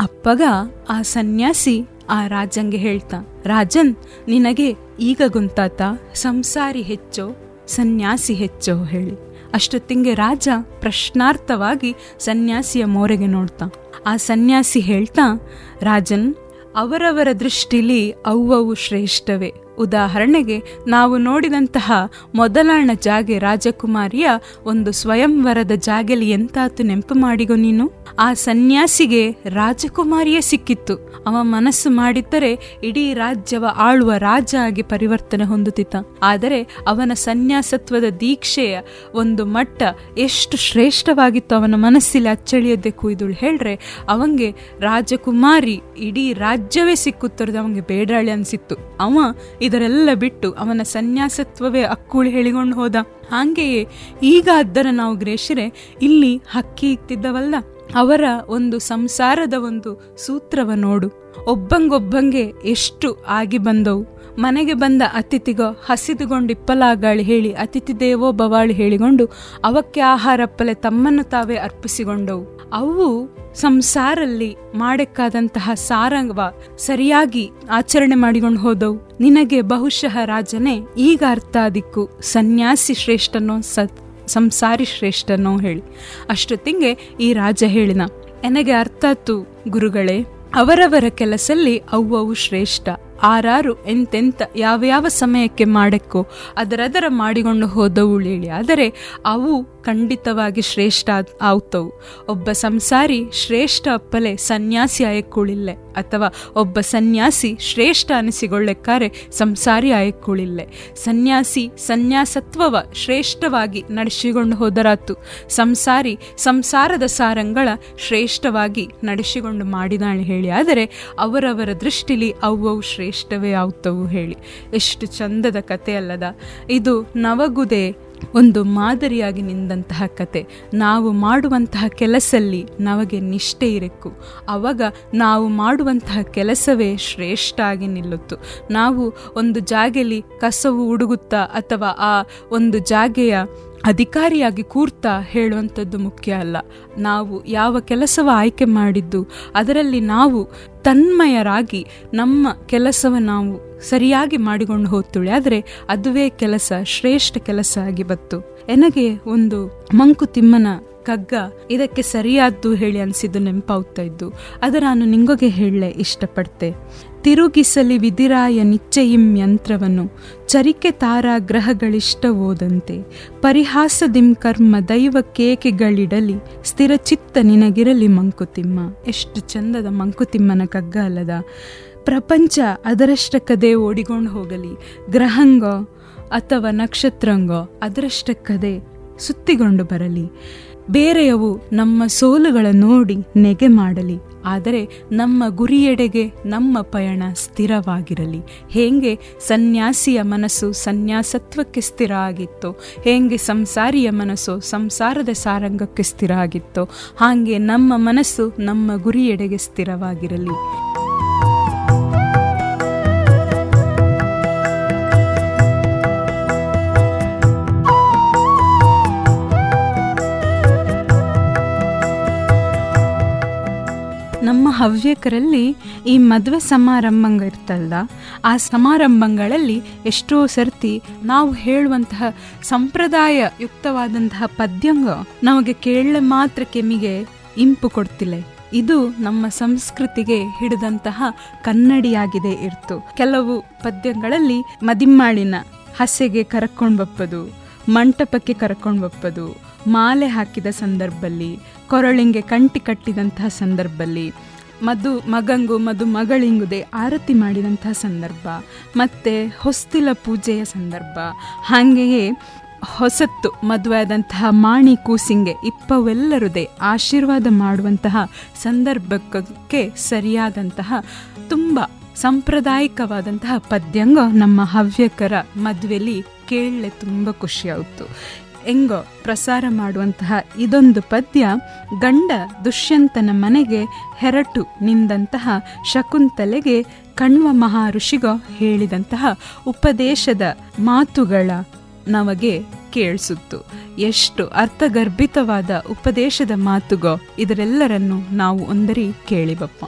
ಅಪ್ಪಗ ಆ ಸನ್ಯಾಸಿ ಆ ರಾಜಂಗೆ ಹೇಳ್ತಾ, ರಾಜನ್, ನಿನಗೆ ಈಗ ಗುಂತಾತ, ಸಂಸಾರಿ ಹೆಚ್ಚೋ, ಸನ್ಯಾಸಿ ಹೆಚ್ಚೋ, ಹೇಳಿ. ಅಷ್ಟೊತ್ತಿಗೆ ರಾಜ ಪ್ರಶ್ನಾರ್ಥವಾಗಿ ಸನ್ಯಾಸಿಯ ಮೋರೆಗೆ ನೋಡ್ತಾ. ಆ ಸನ್ಯಾಸಿ ಹೇಳ್ತಾ ರಾಜನ್ ಅವರವರ ದೃಷ್ಟಿಲಿ ಅವ್ವವು ಶ್ರೇಷ್ಠವೇ. ಉದಾಹರಣೆಗೆ, ನಾವು ನೋಡಿದಂತಹ ಮೊದಲಾಣ ಜಾಗೆ ರಾಜಕುಮಾರಿಯ ಒಂದು ಸ್ವಯಂವರದ ಜಾಗೆಲಿ ಎಂತಾತು ನೆಂಪು ಮಾಡಿಗೋ ನೀನು? ಆ ಸನ್ಯಾಸಿಗೆ ರಾಜಕುಮಾರಿಯೇ ಸಿಕ್ಕಿತ್ತು. ಅವ ಮನಸ್ಸು ಮಾಡಿದ್ದರೆ ಇಡೀ ರಾಜ್ಯವ ಆಳುವ ರಾಜ ಆಗಿ ಪರಿವರ್ತನೆ ಹೊಂದುತ್ತಿದ್ದ ಆದರೆ ಅವನ ಸನ್ಯಾಸತ್ವದ ದೀಕ್ಷೆಯ ಒಂದು ಮಟ್ಟ ಎಷ್ಟು ಶ್ರೇಷ್ಠವಾಗಿತ್ತು ಅವನ ಮನಸ್ಸಲ್ಲಿ ಅಚ್ಚಳಿಯದೆ ಕುಯ್ದುಳು ಹೇಳ್ರೆ, ಅವಂಗೆ ರಾಜಕುಮಾರಿ ಇಡೀ ರಾಜ್ಯವೇ ಸಿಕ್ಕುತ್ತಿರೋದು ಅವಂಗೆ ಬೇಡಾಳಿ ಅನ್ಸಿತ್ತು. ಅವ ಇದರೆಲ್ಲ ಬಿಟ್ಟು ಅವನ ಸನ್ಯಾಸತ್ವವೇ ಅಕ್ಕುಳಿ ಹೇಳಿಕೊಂಡು ಹೋದ. ಹಾಗೆಯೇ ಈಗ ಅದ್ದರ ನಾವು ಗ್ರೇಷರೆ ಇಲ್ಲಿ ಹಕ್ಕಿ ಇಕ್ತಿದ್ದವಲ್ಲ ಅವರ ಒಂದು ಸಂಸಾರದ ಒಂದು ಸೂತ್ರವ ನೋಡು. ಒಬ್ಬಂಗೊಬ್ಬಂಗೆ ಎಷ್ಟು ಆಗಿ ಬಂದವು. ಮನೆಗೆ ಬಂದ ಅತಿಥಿಗೋ ಹಸಿದುಗೊಂಡಿಪ್ಪಲಾಗಾಳಿ ಹೇಳಿ ಅತಿಥಿ ದೇವೋ ಬವಾಳಿ ಹೇಳಿಕೊಂಡು ಅವಕ್ಕೆ ಆಹಾರಪ್ಪಲೆ ತಮ್ಮನ್ನು ತಾವೇ ಅರ್ಪಿಸಿಕೊಂಡವು. ಅವು ಸಂಸಾರಲ್ಲಿ ಮಾಡಕ್ಕಾದಂತಹ ಸಾರಂಗವ ಸರಿಯಾಗಿ ಆಚರಣೆ ಮಾಡಿಕೊಂಡು ಹೋದವು. ನಿನಗೆ ಬಹುಶಃ ರಾಜನೇ ಈಗ ಅರ್ಥ ಆದಿಕ್ಕು. ಸನ್ಯಾಸಿ ಶ್ರೇಷ್ಠನೋ ಸಂಸಾರಿ ಶ್ರೇಷ್ಠನೋ ಹೇಳಿ. ಅಷ್ಟೊತ್ತಿಗೆ ಈ ರಾಜ ಹೇಳಿನ ನನಗೆ ಅರ್ಥಾತು ಗುರುಗಳೇ, ಅವರವರ ಕೆಲಸಲ್ಲಿ ಅವು ಶ್ರೇಷ್ಠ. ಆರಾರು ಎಂತೆಂತ ಯಾವ ಯಾವ ಸಮಯಕ್ಕೆ ಮಾಡಕ್ಕೋ ಅದರದರ ಮಾಡಿಕೊಂಡು ಹೋದವು ಹೇಳಿ. ಆದರೆ ಅವು ಖಂಡಿತವಾಗಿ ಶ್ರೇಷ್ಠ ಆವ್ತವು ಒಬ್ಬ ಸಂಸಾರಿ ಶ್ರೇಷ್ಠ ಅಪ್ಪಲೆ ಸನ್ಯಾಸಿ ಆಯಕ್ಕುಳಿಲ್ಲೆ ಅಥವಾ ಒಬ್ಬ ಸನ್ಯಾಸಿ ಶ್ರೇಷ್ಠ ಅನಿಸಿಕೊಳ್ಳಕ್ಕಾರೆ ಸಂಸಾರಿ ಆಯಕ್ಕುಳಿಲ್ಲೆ. ಸನ್ಯಾಸಿ ಸನ್ಯಾಸತ್ವವ ಶ್ರೇಷ್ಠವಾಗಿ ನಡೆಸಿಕೊಂಡು ಹೋದರಾತು. ಸಂಸಾರಿ ಸಂಸಾರದ ಸಾರಂಗಳ ಶ್ರೇಷ್ಠವಾಗಿ ನಡೆಸಿಕೊಂಡು ಮಾಡಿದಾಳೆ ಹೇಳಿ. ಆದರೆ ಅವರವರ ದೃಷ್ಟಿಲಿ ಅವು ಶ್ರೇಷ್ಠವೇ ಆಗ್ತವು ಹೇಳಿ. ಎಷ್ಟು ಚಂದದ ಕತೆ ಅಲ್ಲದ. ಇದು ನವಗುದೆ ಒಂದು ಮಾದರಿಯಾಗಿ ನಿಂದಂತಹ ಕತೆ. ನಾವು ಮಾಡುವಂತಹ ಕೆಲಸಲ್ಲಿ ನಮಗೆ ನಿಷ್ಠೆ ಇರಬೇಕು ಅವಾಗ ನಾವು ಮಾಡುವಂತಹ ಕೆಲಸವೇ ಶ್ರೇಷ್ಠ ಆಗಿ ನಿಲ್ಲುತ್ತು. ನಾವು ಒಂದು ಜಾಗೆಯಲ್ಲಿ ಕಸವು ಹುಡುಗುತ್ತಾ ಅಥವಾ ಆ ಒಂದು ಜಾಗೆಯ ಅಧಿಕಾರಿಯಾಗಿ ಕೂರ್ತಾ ಹೇಳುವಂಥದ್ದು ಮುಖ್ಯ ಅಲ್ಲ. ನಾವು ಯಾವ ಕೆಲಸವ ಆಯ್ಕೆ ಮಾಡಿದ್ದು, ಅದರಲ್ಲಿ ನಾವು ತನ್ಮಯರಾಗಿ ನಮ್ಮ ಕೆಲಸವ ನಾವು ಸರಿಯಾಗಿ ಮಾಡಿಕೊಂಡು ಹೋಗ್ತುಳಿ ಆದರೆ ಅದುವೇ ಕೆಲಸ, ಶ್ರೇಷ್ಠ ಕೆಲಸ ಆಗಿ ಬತ್ತು ನನಗೆ ಒಂದು ಮಂಕುತಿಮ್ಮನ ಕಗ್ಗ ಇದಕ್ಕೆ ಸರಿಯಾದ್ದು ಹೇಳಿ ಅನಿಸಿದ್ದು ನೆನಪಾಗ್ತಾ ಇದ್ದು, ಅದು ನಾನು ನಿಂಗೊಗೆ ಹೇಳಲೆ ಇಷ್ಟಪಡ್ತೆ. ತಿರುಗಿಸಲಿ ವಿಧಿರಾಯ ನಿಚ್ಚಯಿಂ ಯಂತ್ರವನ್ನು ಚರಿಕೆ ತಾರ ಗ್ರಹಗಳಿಷ್ಟವೋದಂತೆ ಪರಿಹಾಸದಿಂ ಕರ್ಮ ದೈವ ಕೇಕೆಗಳಿಡಲಿ, ಸ್ಥಿರ ಚಿತ್ತ ನಿನಗಿರಲಿ ಮಂಕುತಿಮ್ಮ. ಎಷ್ಟು ಚಂದದ ಮಂಕುತಿಮ್ಮನ ಕಗ್ಗ ಅಲ್ಲದ. ಪ್ರಪಂಚ ಅದರಷ್ಟಕ್ಕದೇ ಓಡಿಕೊಂಡು ಹೋಗಲಿ. ಗ್ರಹಂಗೋ ಅಥವಾ ನಕ್ಷತ್ರಂಗೋ ಅದರಷ್ಟಕ್ಕದೇ ಸುತ್ತಿಕೊಂಡು ಬರಲಿ. ಬೇರೆಯವು ನಮ್ಮ ಸೋಲುಗಳ ನೋಡಿ ನೆಗೆ ಮಾಡಲಿ, ಆದರೆ ನಮ್ಮ ಗುರಿಯೆಡೆಗೆ ನಮ್ಮ ಪಯಣ ಸ್ಥಿರವಾಗಿರಲಿ. ಹೇಗೆ ಸನ್ಯಾಸಿಯ ಮನಸ್ಸು ಸನ್ಯಾಸತ್ವಕ್ಕೆ ಸ್ಥಿರ ಆಗಿತ್ತು, ಹೇಗೆ ಸಂಸಾರಿಯ ಮನಸ್ಸು ಸಂಸಾರದ ಸಾರಂಗಕ್ಕೆ ಸ್ಥಿರ ಆಗಿತ್ತೋ, ಹಾಗೆ ನಮ್ಮ ಮನಸ್ಸು ನಮ್ಮ ಗುರಿಯೆಡೆಗೆ ಸ್ಥಿರವಾಗಿರಲಿ. ಹವ್ಯಕರಲ್ಲಿ ಈ ಮದುವೆ ಸಮಾರಂಭಂಗ ಇರ್ತಲ್ಲ ಆ ಸಮಾರಂಭಗಳಲ್ಲಿ ಎಷ್ಟೋ ಸರ್ತಿ ನಾವು ಹೇಳುವಂತಹ ಸಂಪ್ರದಾಯ ಯುಕ್ತವಾದಂತಹ ಪದ್ಯಂಗ ನಮಗೆ ಕೇಳ ಮಾತ್ರ ಕೆಮಿಗೆ ಇಂಪು ಕೊಡ್ತಿಲ್ಲ. ಇದು ನಮ್ಮ ಸಂಸ್ಕೃತಿಗೆ ಹಿಡಿದಂತಹ ಕನ್ನಡಿಯಾಗಿದೆ ಇರ್ತು. ಕೆಲವು ಪದ್ಯಗಳಲ್ಲಿ ಮದಿಮ್ಮಾಳಿನ ಹಸೆಗೆ ಕರ್ಕೊಂಡು ಬಪ್ಪದು, ಮಂಟಪಕ್ಕೆ ಕರ್ಕೊಂಡು ಬಪ್ಪದು, ಮಾಲೆ ಹಾಕಿದ ಸಂದರ್ಭದಲ್ಲಿ ಕೊರಳಿಂಗೆ ಕಂಟಿ ಕಟ್ಟಿದಂತಹ ಸಂದರ್ಭದಲ್ಲಿ ಮಧು, ಮಗಂಗು ಮದು ಮಗಳಿಂಗುದೆ ಆರತಿ ಮಾಡಿದಂಥ ಸಂದರ್ಭ. ಮತ್ತು ಹೊಸ್ತಿಲ ಪೂಜೆಯ ಸಂದರ್ಭ. ಹಾಗೆಯೇ ಹೊಸತ್ತು ಮದುವೆಯಾದಂತಹ ಮಾಣಿ ಕೂಸಿಂಗೆ ಇಪ್ಪವೆಲ್ಲರದೇ ಆಶೀರ್ವಾದ ಮಾಡುವಂತಹ ಸಂದರ್ಭಕ್ಕೆ ಸರಿಯಾದಂತಹ ತುಂಬ ಸಾಂಪ್ರದಾಯಿಕವಾದಂತಹ ಪದ್ಯಂಗ ನಮ್ಮ ಹವ್ಯಕರ ಮದುವೆಯಲ್ಲಿ ಕೇಳಲೆ ತುಂಬ ಖುಷಿಯಾಯಿತು. ಹೆಂಗೋ ಪ್ರಸಾರ ಮಾಡುವಂತಹ ಇದೊಂದು ಪದ್ಯ ಗಂಡ ದುಷ್ಯಂತನ ಮನೆಗೆ ಹೆರಟು ನಿಂದಂತಹ ಶಕುಂತಲೆಗೆ ಕಣ್ವ ಮಹಾ ಋಷಿಗೋ ಹೇಳಿದಂತಹ ಉಪದೇಶದ ಮಾತುಗಳ ನಮಗೆ ಕೇಳಿಸುತ್ತು. ಎಷ್ಟು ಅರ್ಥಗರ್ಭಿತವಾದ ಉಪದೇಶದ ಮಾತುಗೋ ಇದರೆಲ್ಲರನ್ನು ನಾವು ಒಂದರಿ ಕೇಳಿಬಪ್ಪ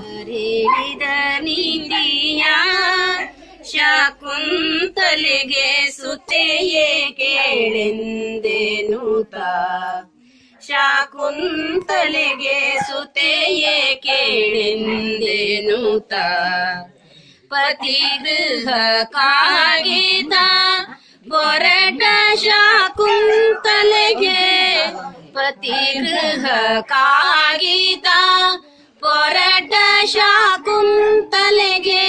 ಶಾಕುಂತಲೆಗೆ ಸುತೆಯೇ ಕೇಳೆಂದೇನೂತ ಶಾಕುಂತಲಿಗೆ ಸುತೆಯೇ ಕೇಳೆಂದೇನೂತ ಪತಿಗೃಹ ಕಾಗಿದ ಬೊರಟ ಶಾಕುಂತಲೆಗೆ ಪತಿಗೃಹ ಕಾಗಿದ ಪೊರಟ ಶಾಕುಂತಲೆಗೆ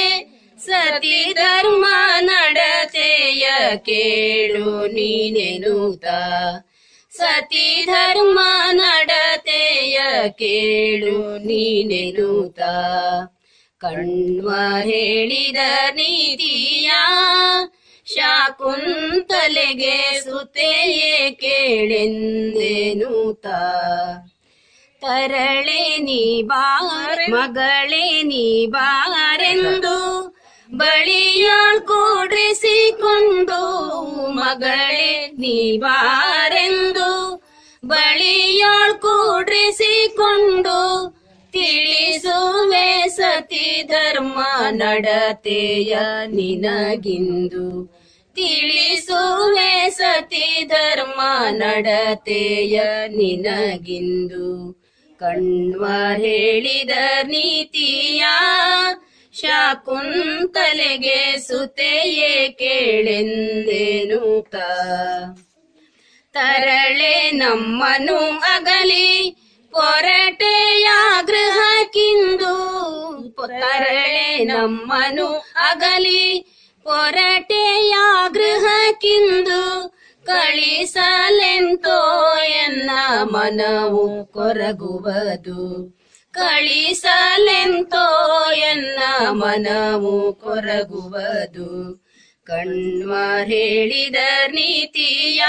ಸತಿ ಧರ್ಮ ನಡತೆಯ ಕೇಳು ನೀನೆನುತ ಸತಿ ಧರ್ಮ ನಡತೆಯ ಕೇಳು ನೀನೆನುತ ಕಣ್ವ ಹೇಳಿದ ನೀತಿಯ ಶಾಕುಂತಲೆಗೆ ಸುತೆಯೇ ಕೇಳೆಂದೆನುತ ತರಳೆ ನೀ ಬಾರ, ಮಗಳೆ ನೀ ಬಾರೆಂದು ಬಳಿಯಾಳ್ ಕೂಡ್ರಿಸಿಕೊಂಡು, ಮಗಳೇ ನೀವಾರೆಂದು ಬಳಿಯಾಳ್ ಕೂಡ್ರಿಸಿಕೊಂಡು ತಿಳಿಸುವೆ ಸತಿ ಧರ್ಮ ನಡತೆಯ ನಿನಗಿಂದು. ತಿಳಿಸುವೆ ಸತಿ ಧರ್ಮ ನಡತೆಯ ನಿನಗಿಂದು. ಕಣ್ವ ಹೇಳಿದ ನೀತಿಯ ಶಾಕುಂತಲೆಗೆ ಸುತೆಯೇ ಕೇಳೆಂದೆನುತ ತರಳೆ ನಮ್ಮನು ಅಗಲಿ ಕೊರಟೆಯ ಗೃಹಕ್ಕಿಂದು. ತರಳೆ ನಮ್ಮನು ಅಗಲಿ ಕೊರಟೆಯ ಗೃಹಕ್ಕಿಂದು. ಕಳಿಸಲೆಂತೋ ಎನ್ನ ಮನವು ಕೊರಗುವುದು. ಕಳಿಸಲೆಂತೋ ಎನ್ನ ಮನವು ಕೊರಗುವುದು. ಕಣ್ವ ಹೇಳಿದ ನೀತಿಯ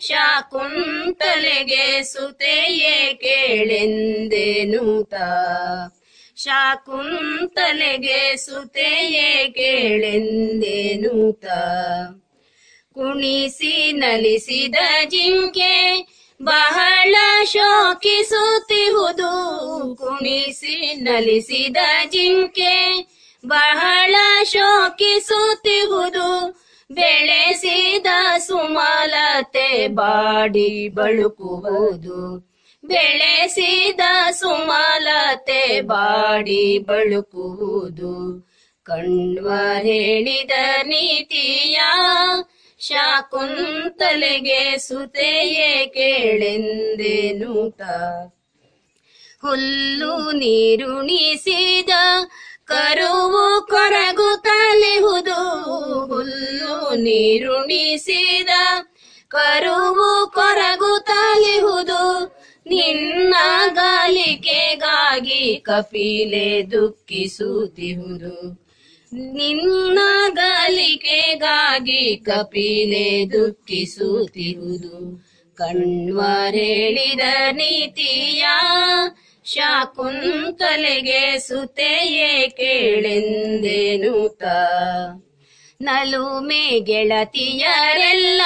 ಶಾಕುಂತಲೆಗೆ ಸುತೆಯೇ ಕೇಳೆಂದೆನುತ ಶಾಕುಂತಲೆಗೆ ಸುತೆಯೇ ಕೇಳೆಂದೆನುತ ಕುಣಿಸಿ ನಲಿಸಿದ ಜಿಂಕೆ ಬಹಳ ಶೋಕಿಸುತ್ತಿಹುದು ಕುಣಿಸಿ ನಲಿಸಿದ ಜಿಂಕೆ, ಬಹಳ ಶೋಕಿಸುತ್ತಿರುವುದು, ಬೆಳೆಸಿದ ಸುಮಲತೆ ಬಾಡಿ ಬಳುಕುವುದು, ಬೆಳೆಸಿದ ಸುಮಲತೆ ಬಾಡಿ ಬಳುಕುವುದು, ಕಣ್ವ ಹೇಳಿದ ನೀತಿಯ ಶಾಕುಂತಲೆಗೆ ಸುತೆಯೇ ಕೇಳೆಂದೆನುತ ಹುಲ್ಲು ನೀರುಣಿಸಿದ ಕರುವು ಕೊರಗುತ್ತಲಿಹುದು ಹುಲ್ಲು ನೀರುಣಿಸಿದ ಕರುವು ಕೊರಗುತ್ತಲಿಹುದು ನಿನ್ನ ಗಾಲಿಕೆಗಾಗಿ ಕಪಿಲೆ ದುಃಖಿಸುತ್ತಿಹುದು. ನಿನ್ನ ಗಾಲಿಕೆಗಾಗಿ ಕಪಿಲೆ ದುಃಖಿಸುತ್ತಿರುವುದು ಕಣ್ವರೇಳಿದ ನೀತಿಯ ಶಾಕುಂತಲೆಗೆ ಸುತೆಯೇ ಕೇಳೆಂದೇನೂತ ನಲುಮೆ ಗೆಳತಿಯರೆಲ್ಲ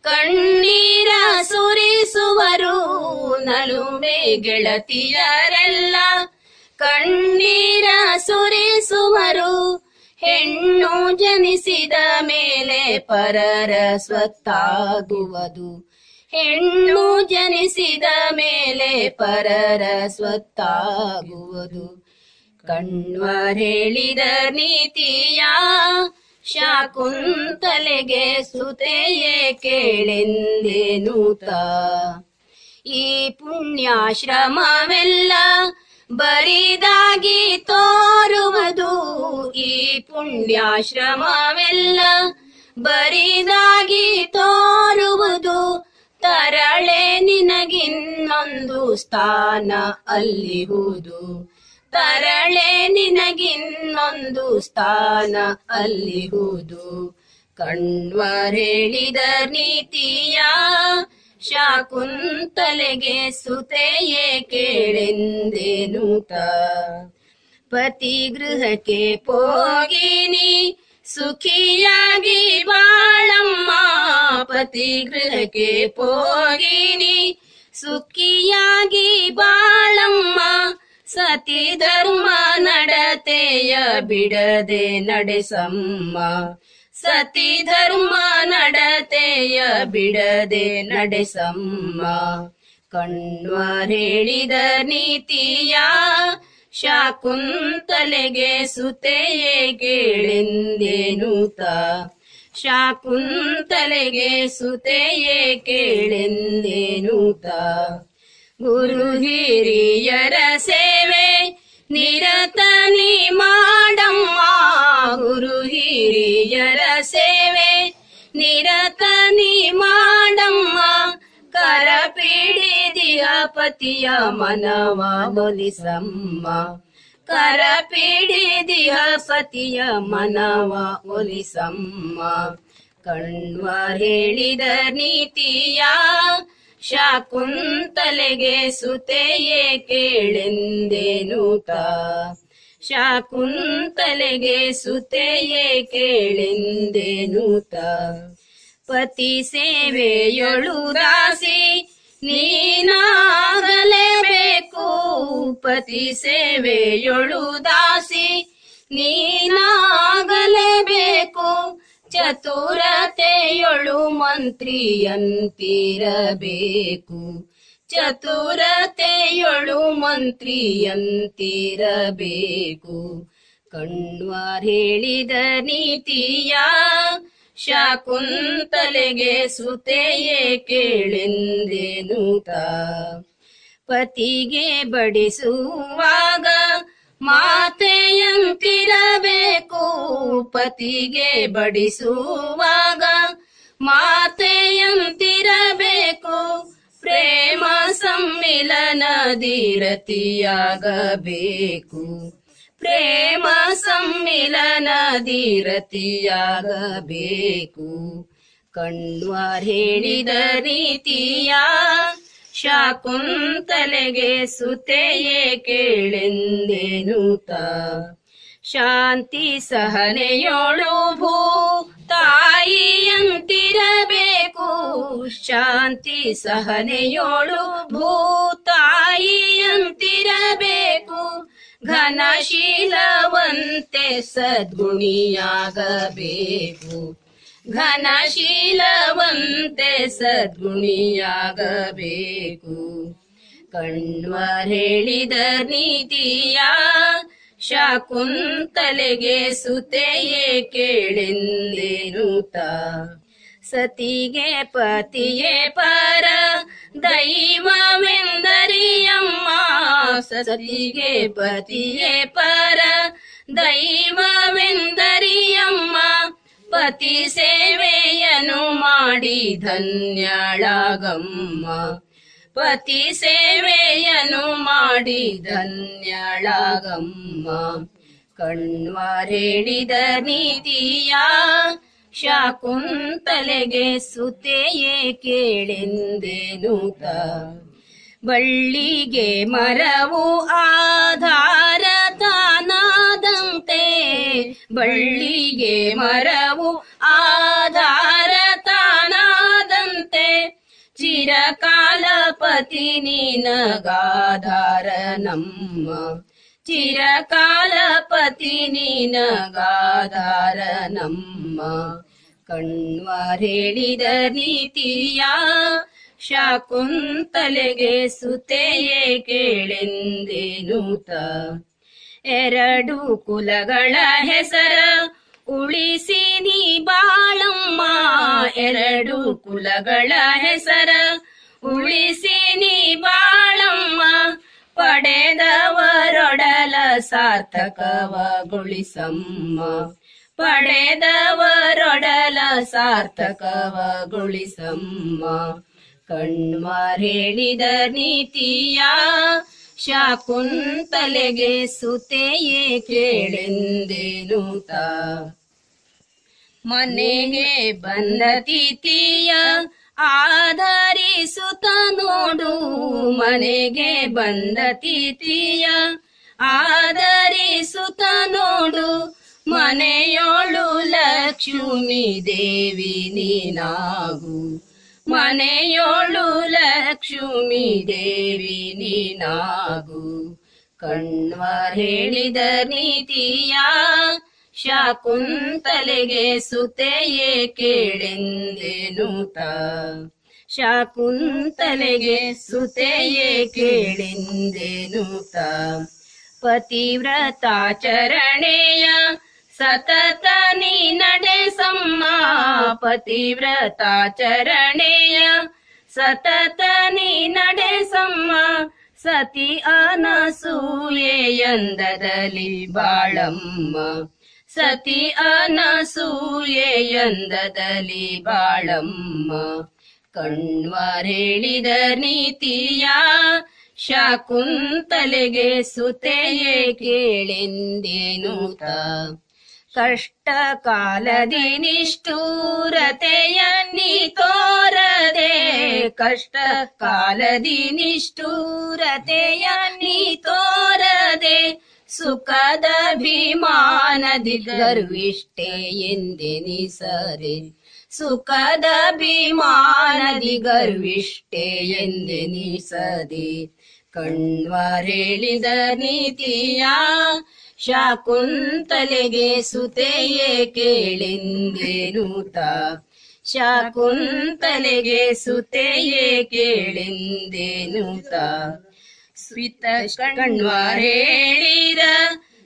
ಕಣ್ಣೀರ ಸುರಿಸುವರು. ನಲುಮೆ ಗೆಳತಿಯರೆಲ್ಲ ಕಣ್ಣೀರ ಸುರಿಸುವರು. ಹೆಣ್ಣು ಜನಿಸಿದ ಮೇಲೆ ಪರರ ಸ್ವತ್ತಾಗುವುದು. ಹೆಣ್ಣು ಜನಿಸಿದ ಮೇಲೆ ಪರರ ಸ್ವತ್ತಾಗುವುದು. ಕಣ್ವರೇಳಿದ ನೀತಿಯ ಶಾಕುಂತಲೆಗೆ ಸುತೆಯೇ ಕೇಳೆಂದೇನೂತ ಈ ಪುಣ್ಯಾಶ್ರಮವೆಲ್ಲ ಬರಿದಾಗಿ ತೋರುವುದು. ಈ ಪುಣ್ಯಾಶ್ರಮವೆಲ್ಲ ಬರಿದಾಗಿ ತೋರುವುದು. ತರಳೆ ನಿನಗಿನ್ನೊಂದು ಸ್ಥಾನ ಅಲ್ಲಿಹುದು ತರಳೆ ನಿನಗಿನ್ನೊಂದು ಸ್ಥಾನ ಅಲ್ಲಿಹುದು ಕಣ್ವರೇಳಿದ ನೀತಿಯ ಶಾಕುಂತಲೆಗೆ ಸುತೆಯೇ ಕೇಳೆಂದೇನುತ ಪತಿ ಗೃಹಕ್ಕೆ ಪೋಗಿನಿ ಸುಖಿಯಾಗಿ ಬಾಳಮ್ಮ, ಪತಿ ಗೃಹಕ್ಕೆ ಪೋಗಿನಿ. ಸುಖಿಯಾಗಿ ಬಾಳಮ್ಮ, ಸತಿ ಧರ್ಮ ನಡತೆಯ ಬಿಡದೆ ನಡೆಸಮ್ಮ. ಸತಿ ಧರ್ಮ ನಡತೆಯ ಬಿಡದೆ ನಡೆಸಮ್ಮ. ಕಣ್ವರೇಳಿದ ನೀತಿಯ ಶಾಕುಂತಲೆಗೆ ಸುತೆಯೇ ಕೇಳೆಂದೇನುತ ಶಾಕುಂತಲೆಗೆ ಸುತೆಯೇ ಕೇಳೆಂದೇನುತ ಗುರು ಹಿರಿಯರ ಸೇವೆ ನಿರತನಿ ಮಾಡಮ್ಮ. ಗುರು ಹಿರಿಯರ ಸೇವೆ ನಿರತನಿ ಮಾಡಮ್ಮ. ಕರ ಪೀಡಿದಿಯ ಪತಿಯ ಮನವ ಒಲಿಸಮ್ಮ. ಕರ ಪೀಡಿದಿಯ ಪತಿಯ ಮನವ ಒಲಿಸಮ್ಮ. ಕಣ್ವ ಹೇಳಿದ ನೀತಿಯ ಶಾಕುಂತಲೆಗೆ ಸುತೆಯೇ ಕೇಳೆಂದೇನೂತ ಶಾಕುಂತಲೆಗೆ ಸುತೆಯೇ ಕೇಳೆಂದೇನೂತ ಪತಿ ಸೇವೆಯೊಳು ದಾಸಿ, ನೀನಾಗಲೇಬೇಕು. ಪತಿ ಸೇವೆಯೊಳು ದಾಸಿ, ನೀನಾಗಲೇಬೇಕು. ಚತುರತೆಯೊಳು ಮಂತ್ರಿಯಂತಿರಬೇಕು. ಚತುರತೆಯೊಳು ಮಂತ್ರಿಯಂತಿರಬೇಕು. ಕಣ್ವಾರ್ ಹೇಳಿದ ನೀತಿಯ ಶಾಕುಂತಲೆಗೆ ಸುತೆಯೇ ಕೇಳೆಂದೇನೂತ ಪತಿಗೆ ಬಡಿಸುವಾಗ ಮಾತೆಯಂತಿರಬೇಕು. ಪತಿಗೆ ಬಡಿಸುವಾಗ ಮಾತೆಯಂತಿರಬೇಕು. ಪ್ರೇಮ ಸಮ್ಮಿಲನದಿರತಿಯಾಗಬೇಕು. ಪ್ರೇಮ ಸಮ್ಮಿಲನದಿರತಿಯಾಗಬೇಕು ಕಣ್ವಾರ್ ಹೇಳಿದ ರೀತಿಯ ಶಾಕುಂತಲೆಗೆ ಸುತೆಯೇ ಕೇಳೆಂದೇನೂತ ಶಾಂತಿ ಸಹನೆಯೋಳು ಭೂ ತಾಯಿಯಂತಿರಬೇಕು. ಶಾಂತಿ ಸಹನೆಯೋಳು ಭೂ ತಾಯಿಯಂತಿರಬೇಕು. ಘನಶೀಲವಂತೆ ಸದ್ಗುಣಿಯಾಗಬೇಕು. ಘನಶೀಲವಂತೆ ಸದ್ಗುಣಿಯಾಗಬೇಕು. ಕಣ್ವರ್ ಹೇಳಿದ ನೀತಿಯ ಶಾಕುಂತಲೆಗೆ ಸುತೆಯೇ ಕೇಳೆಂದೇನೂತ. ಸತಿಗೆ ಪತಿಯೇ ಪರ ದೈವವೆಂದರಿಯಮ್ಮ. ಸತಿಗೆ ಪತಿಯೇ ಪರ ದೈವವೆಂದರಿಯಮ್ಮ. ಪತಿ ಸೇವೆಯನು ಮಾಡಿ ಧನ್ಯಳಾಗಮ್ಮ. ಪತಿ ಸೇವೆಯನು ಮಾಡಿ ಧನ್ಯಳಾಗಮ್ಮ. ಕಣ್ವರೆಡಿದ ನೀತಿಯ ಶಾಕುಂತಲೆಗೆ ಸುತೆಯೇ ಕೇಳೆಂದೇನೂತ ಬಳ್ಳಿಗೆ ಮರವು ಆಧಾರ ತಾನಾದಂತೆ ಬಳ್ಳಿಗೆ ಮರವು ಆಧಾರ ತಾನಾದಂತೆ ಚಿರಕಾಲ ಪತಿ ನಿನಗಾಧಾರ ನಮ್ಮ. ಚಿರಕಾಲ ಪತಿ ನಮ್ಮ. ಕಣ್ವಾರ್ ಹೇಳಿದ ನೀತಿಯ ಶಾಕುಂತಲೆಗೆ ಸುತೆಯೇ ಕೇಳೆಂದೇನೂತ ಎರಡು ಕುಲಗಳ ಹೆಸರ ಉಳಿಸಿ ನೀ ಬಾಳಮ್ಮ. ಎರಡು ಕುಲಗಳ ಹೆಸರ ಉಳಿಸಿ ನೀ ಬಾಳಮ್ಮ. ಪಡೆದವರೊಡಲ ಸಾರ್ಥಕವಗೊಳಿಸಮ್ಮ. ಪಡೆದವರೊಡಲ ಸಾರ್ಥಕವಗೊಳಿಸಮ್ಮ. ಕಣ್ಮರೇಳಿದ ನೀತಿಯ ಶಾಕುಂತಲೆಗೆ ಸುತೆಯೇ ಕೇಳೆಂದೇನೂತ ಮನೆಗೆ ಬಂದ ತಿಥಿಯ ಆಧರಿಸುತ್ತ ನೋಡು. ಮನೆಗೆ ಬಂದ ತಿಥಿಯ ಆಧರಿಸುತ್ತ ನೋಡು. ಮನೆಯೋಳು ಲಕ್ಷ್ಮಿ ದೇವಿ ನೀನಾಗು. ಮನೆಯೋಳು ಲಕ್ಷ್ಮಿ ದೇವಿ ನೀನಾಗು. ಕಣ್ವ ಹೇಳಿದ ನೀತಿಯ ಶಾಕುಂತಲೆಗೆ ಸುತೆಯೇ ಕೇಳೆಂದೇನೂತ. ಶಾಕುಂತಲೆಗೆ ಸುತೆಯೇ ಕೇಳೆಂದೇನೂತ. ಪತಿವ್ರತಾಚರಣೆಯ ಸತತ ನೀ ನಡೆಸಮ್ಮ ಪತಿವ್ರತಾಚರಣೆಯ ಸತತ ನೀ ನಡೆಸಮ್ಮ ಸತಿ ಅನಸೂಯೆಯಂದದಲ್ಲಿ ಬಾಳಮ್ಮ. ಸತಿ ಅನಸೂಯೆಯಂದದಲ್ಲಿ ಬಾಳಮ್ಮ. ಕಣ್ವರೇಳಿದ ನೀತಿಯ ಶಾಕುಂತಲೆಗೆ ಸುತೆಯೇ ಕೇಳೆಂದೇನೂತ ಕಷ್ಟ ಕಾಲದಿ ನಿಷ್ಠೂರತೆಯ ತೋರದೆ ಕಷ್ಟ ಕಾಲದಿ ನಿಷ್ಠೂರತೆಯ ತೋರದೆ ಸುಖದ ಭೀಮಾನದಿ ಗರ್ವಿಷ್ಟೇ ಎಂದೆನಿಸರೆ ಸುಖದ ಭೀಮಾನದಿ ಗರ್ವಿಷ್ಟೇ ಎಂದೆನಿಸದೆ. ಕಣ್ವರೇಳಿದ ನೀತಿಯ ಶಾಕುಂತಲೆಗೆ ಸುತೆಯೇ ಕೇಳೆಂದೇನೂತ? ಶಾಕುಂತಲೆಗೆ ಸುತೆಯೇ ಕೇಳೆಂದೇನೂತ? ಸ್ವಿತ ಕಣ್ವಾರೇಳಿದ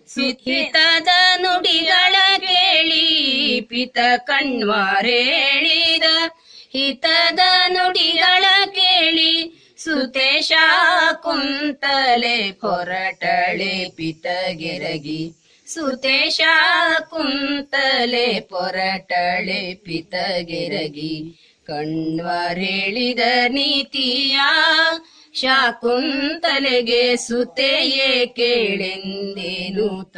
ಸುಹಿತದ ನುಡಿಗಳ ಕೇಳಿ ಪಿತ ಕಣ್ವಾರೇಳಿದ ಹಿತದ ನುಡಿಗಳ ಕೇಳಿ ಸುತೇಶ ಕುಂತಲೆ ಪೊರಟಳೆ ಪಿತಗೆರಗಿ. ಸುತೇಶ ಕುಂತಲೆ ಪೊರಟಳೆ ಪಿತಗೆರಗಿ. ಕಣ್ವರೇಳಿದ ನೀತಿಯ ಶಾಕುಂತಲೆಗೆ ಸುತೆಯೇ ಕೇಳೆಂದೇನೂತ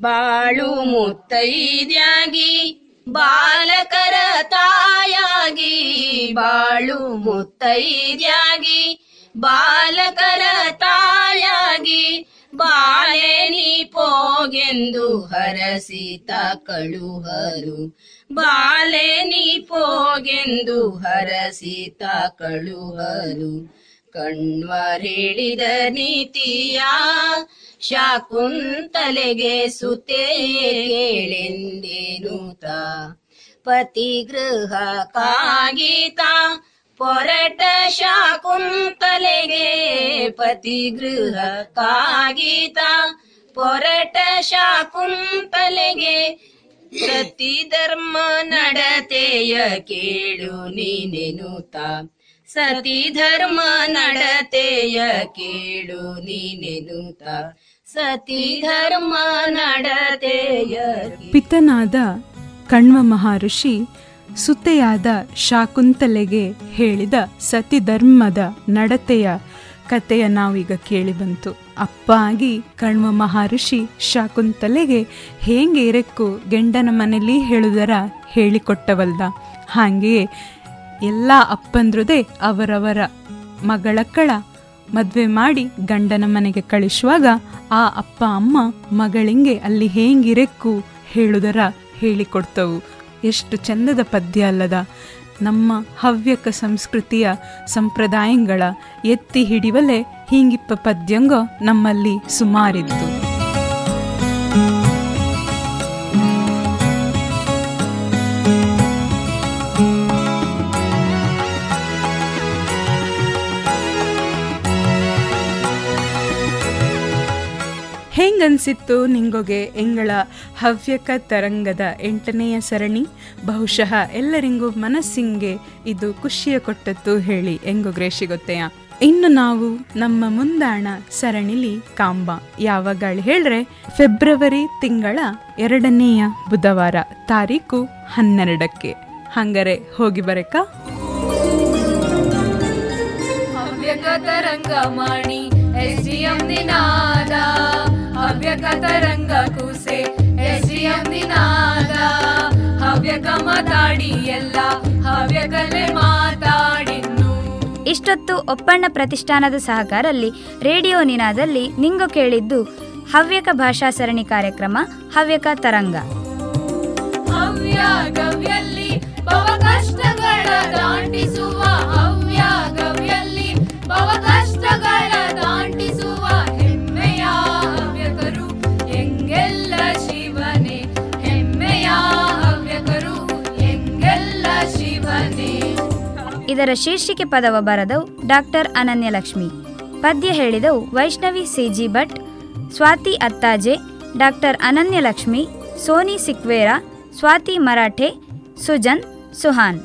ಬಾಳು ಮುತ್ತೈದ್ಯಾಗಿ ಬಾಲಕರ ತಾಯಾಗಿ, ಬಾಳು ಮುತ್ತೈದ್ಯಾಗಿ, ಬಾಲಕರ ತಾಯಾಗಿ, ಬಾಳೆ ನೀ ಪೋಗೆಂದು ಹರಸಿತ ಕಳುಹರು. ಬಾಳೆ ನೀ ಪೋಗೆಂದು ಹರಸಿತ ಕಳುಹರು. ಕಣ್ವರೇಳಿದ ನೀತಿಯ ಶಾಕುಂತಲೆಗೆ ಸುತೆ ಕೇಳೆಂದೇನೂತ. ಪತಿಗೃಹ ಕಾಗೀತ ಪೊರಟ ಶಾಕುಂತಲೆಗೆ ಪತಿಗೃಹ ಕಾಗೀತ ಪೊರಟ ಶಾಕುಂತಲೆಗೆ ಸತಿ ಧರ್ಮ ನಡತೆಯ ಕೇಳು ನೀನೆನುತ. ಸತಿ ಧರ್ಮ ನಡತೆಯ ಕೇಳು ನೀನೆನುತ ಸತಿ ಧರ್ಮ ನಡತೆಯ ಪಿತನಾದ ಕಣ್ವ ಮಹರ್ಷಿ ಸುತ್ತೆಯಾದ ಶಾಕುಂತಲೆಗೆ ಹೇಳಿದ ಸತಿ ಧರ್ಮದ ನಡತೆಯ ಕಥೆಯ ನಾವೀಗ ಕೇಳಿ ಬಂತು. ಅಪ್ಪ ಆಗಿ ಕಣ್ವ ಮಹರ್ಷಿ ಶಾಕುಂತಲೆಗೆ ಹೇಗೆ ಇರಕ್ಕೂ ಗೆಂಡನ ಮನೆಯಲ್ಲಿ ಹೇಳುದರ ಹೇಳಿಕೊಟ್ಟವಲ್ದ. ಹಾಗೆಯೇ ಎಲ್ಲ ಅಪ್ಪಂದ್ರದೇ ಅವರವರ ಮಗಳಕ್ಕಳ ಮದುವೆ ಮಾಡಿ ಗಂಡನ ಮನೆಗೆ ಕಳಿಸುವಾಗ ಆ ಅಪ್ಪ ಅಮ್ಮ ಮಗಳಿಂಗೆ ಅಲ್ಲಿ ಹೇಗಿರೆಕ್ಕು ಹೇಳುದರ ಹೇಳಿಕೊಡ್ತವು. ಎಷ್ಟು ಚಂದದ ಪದ್ಯ ಅಲ್ಲದ. ನಮ್ಮ ಹವ್ಯಕ ಸಂಸ್ಕೃತಿಯ ಸಂಪ್ರದಾಯಗಳ ಎತ್ತಿ ಹಿಡಿವಲೆ ಹೀಗಿಪ್ಪ ಪದ್ಯಂಗ ನಮ್ಮಲ್ಲಿ ಸುಮಾರಿದ್ದು ಹೆಂಗನ್ಸಿತ್ತು ನಿಂಗೊಗೆ ಎಂಗಳ ಹವ್ಯಕ ತರಂಗದ ಎಂಟನೆಯ ಸರಣಿ. ಬಹುಶಃ ಎಲ್ಲರಿಗೂ ಮನಸ್ಸಿಂಗೆ ಇದು ಖುಷಿಯ ಕೊಟ್ಟದ್ದು ಹೇಳಿ ಎಂಗು ಗೊತ್ತೆಯ ಇನ್ನು ನಾವು ನಮ್ಮ ಮುಂದಾಣ ಸರಣಿಲಿ ಕಾಂಬ. ಯಾವಾಗ ಹೇಳ್ರೆ, ಫೆಬ್ರವರಿ ತಿಂಗಳ ಎರಡನೆಯ ಬುಧವಾರ, ತಾರೀಕು ಹನ್ನೆರಡಕ್ಕೆ. ಹಂಗರೆ ಹೋಗಿ ಬರಕ. ಹವ್ಯಕ ತರಂಗ ಮಾಡಿ S D M Ninada. Havyaka ತರಂಗ ಕೂಸೆ S D M Ninada. Havyaka ಮಾತಾಡಿ ಎಲ್ಲ ಹವ್ಯಕಲೆ ಮಾತಾಡಿನ್ನು. ಇಷ್ಟೊತ್ತು ಒಪ್ಪಣ್ಣ ಪ್ರತಿಷ್ಠಾನದ ಸಹಕಾರಲ್ಲಿ ರೇಡಿಯೋ ನಿನಾದಲ್ಲಿ ನಿಂಗು ಕೇಳಿದ್ದು ಹವ್ಯಕ ಭಾಷಾ ಸರಣಿ ಕಾರ್ಯಕ್ರಮ ಹವ್ಯಕ ತರಂಗ. ಹವ್ಯ ಗವ್ಯಲ್ಲಿ ಭವ ಕಷ್ಟಗಳ ದಾಟಿಸುವ ಇದರ ಶೀರ್ಷಿಕೆ ಪದವ ಬರೆದವು ಡಾಕ್ಟರ್ ಅನನ್ಯಲಕ್ಷ್ಮಿ. ಪದ್ಯ ಹೇಳಿದವು ವೈಷ್ಣವಿ ಸಿಜಿ ಭಟ್, ಸ್ವಾತಿ ಅತ್ತಾಜೆ, ಡಾಕ್ಟರ್ ಅನನ್ಯಲಕ್ಷ್ಮಿ, ಸೋನಿ ಸಿಕ್ವೇರಾ, ಸ್ವಾತಿ ಮರಾಠೆ, ಸುಜನ್ ಸುಹಾನ್.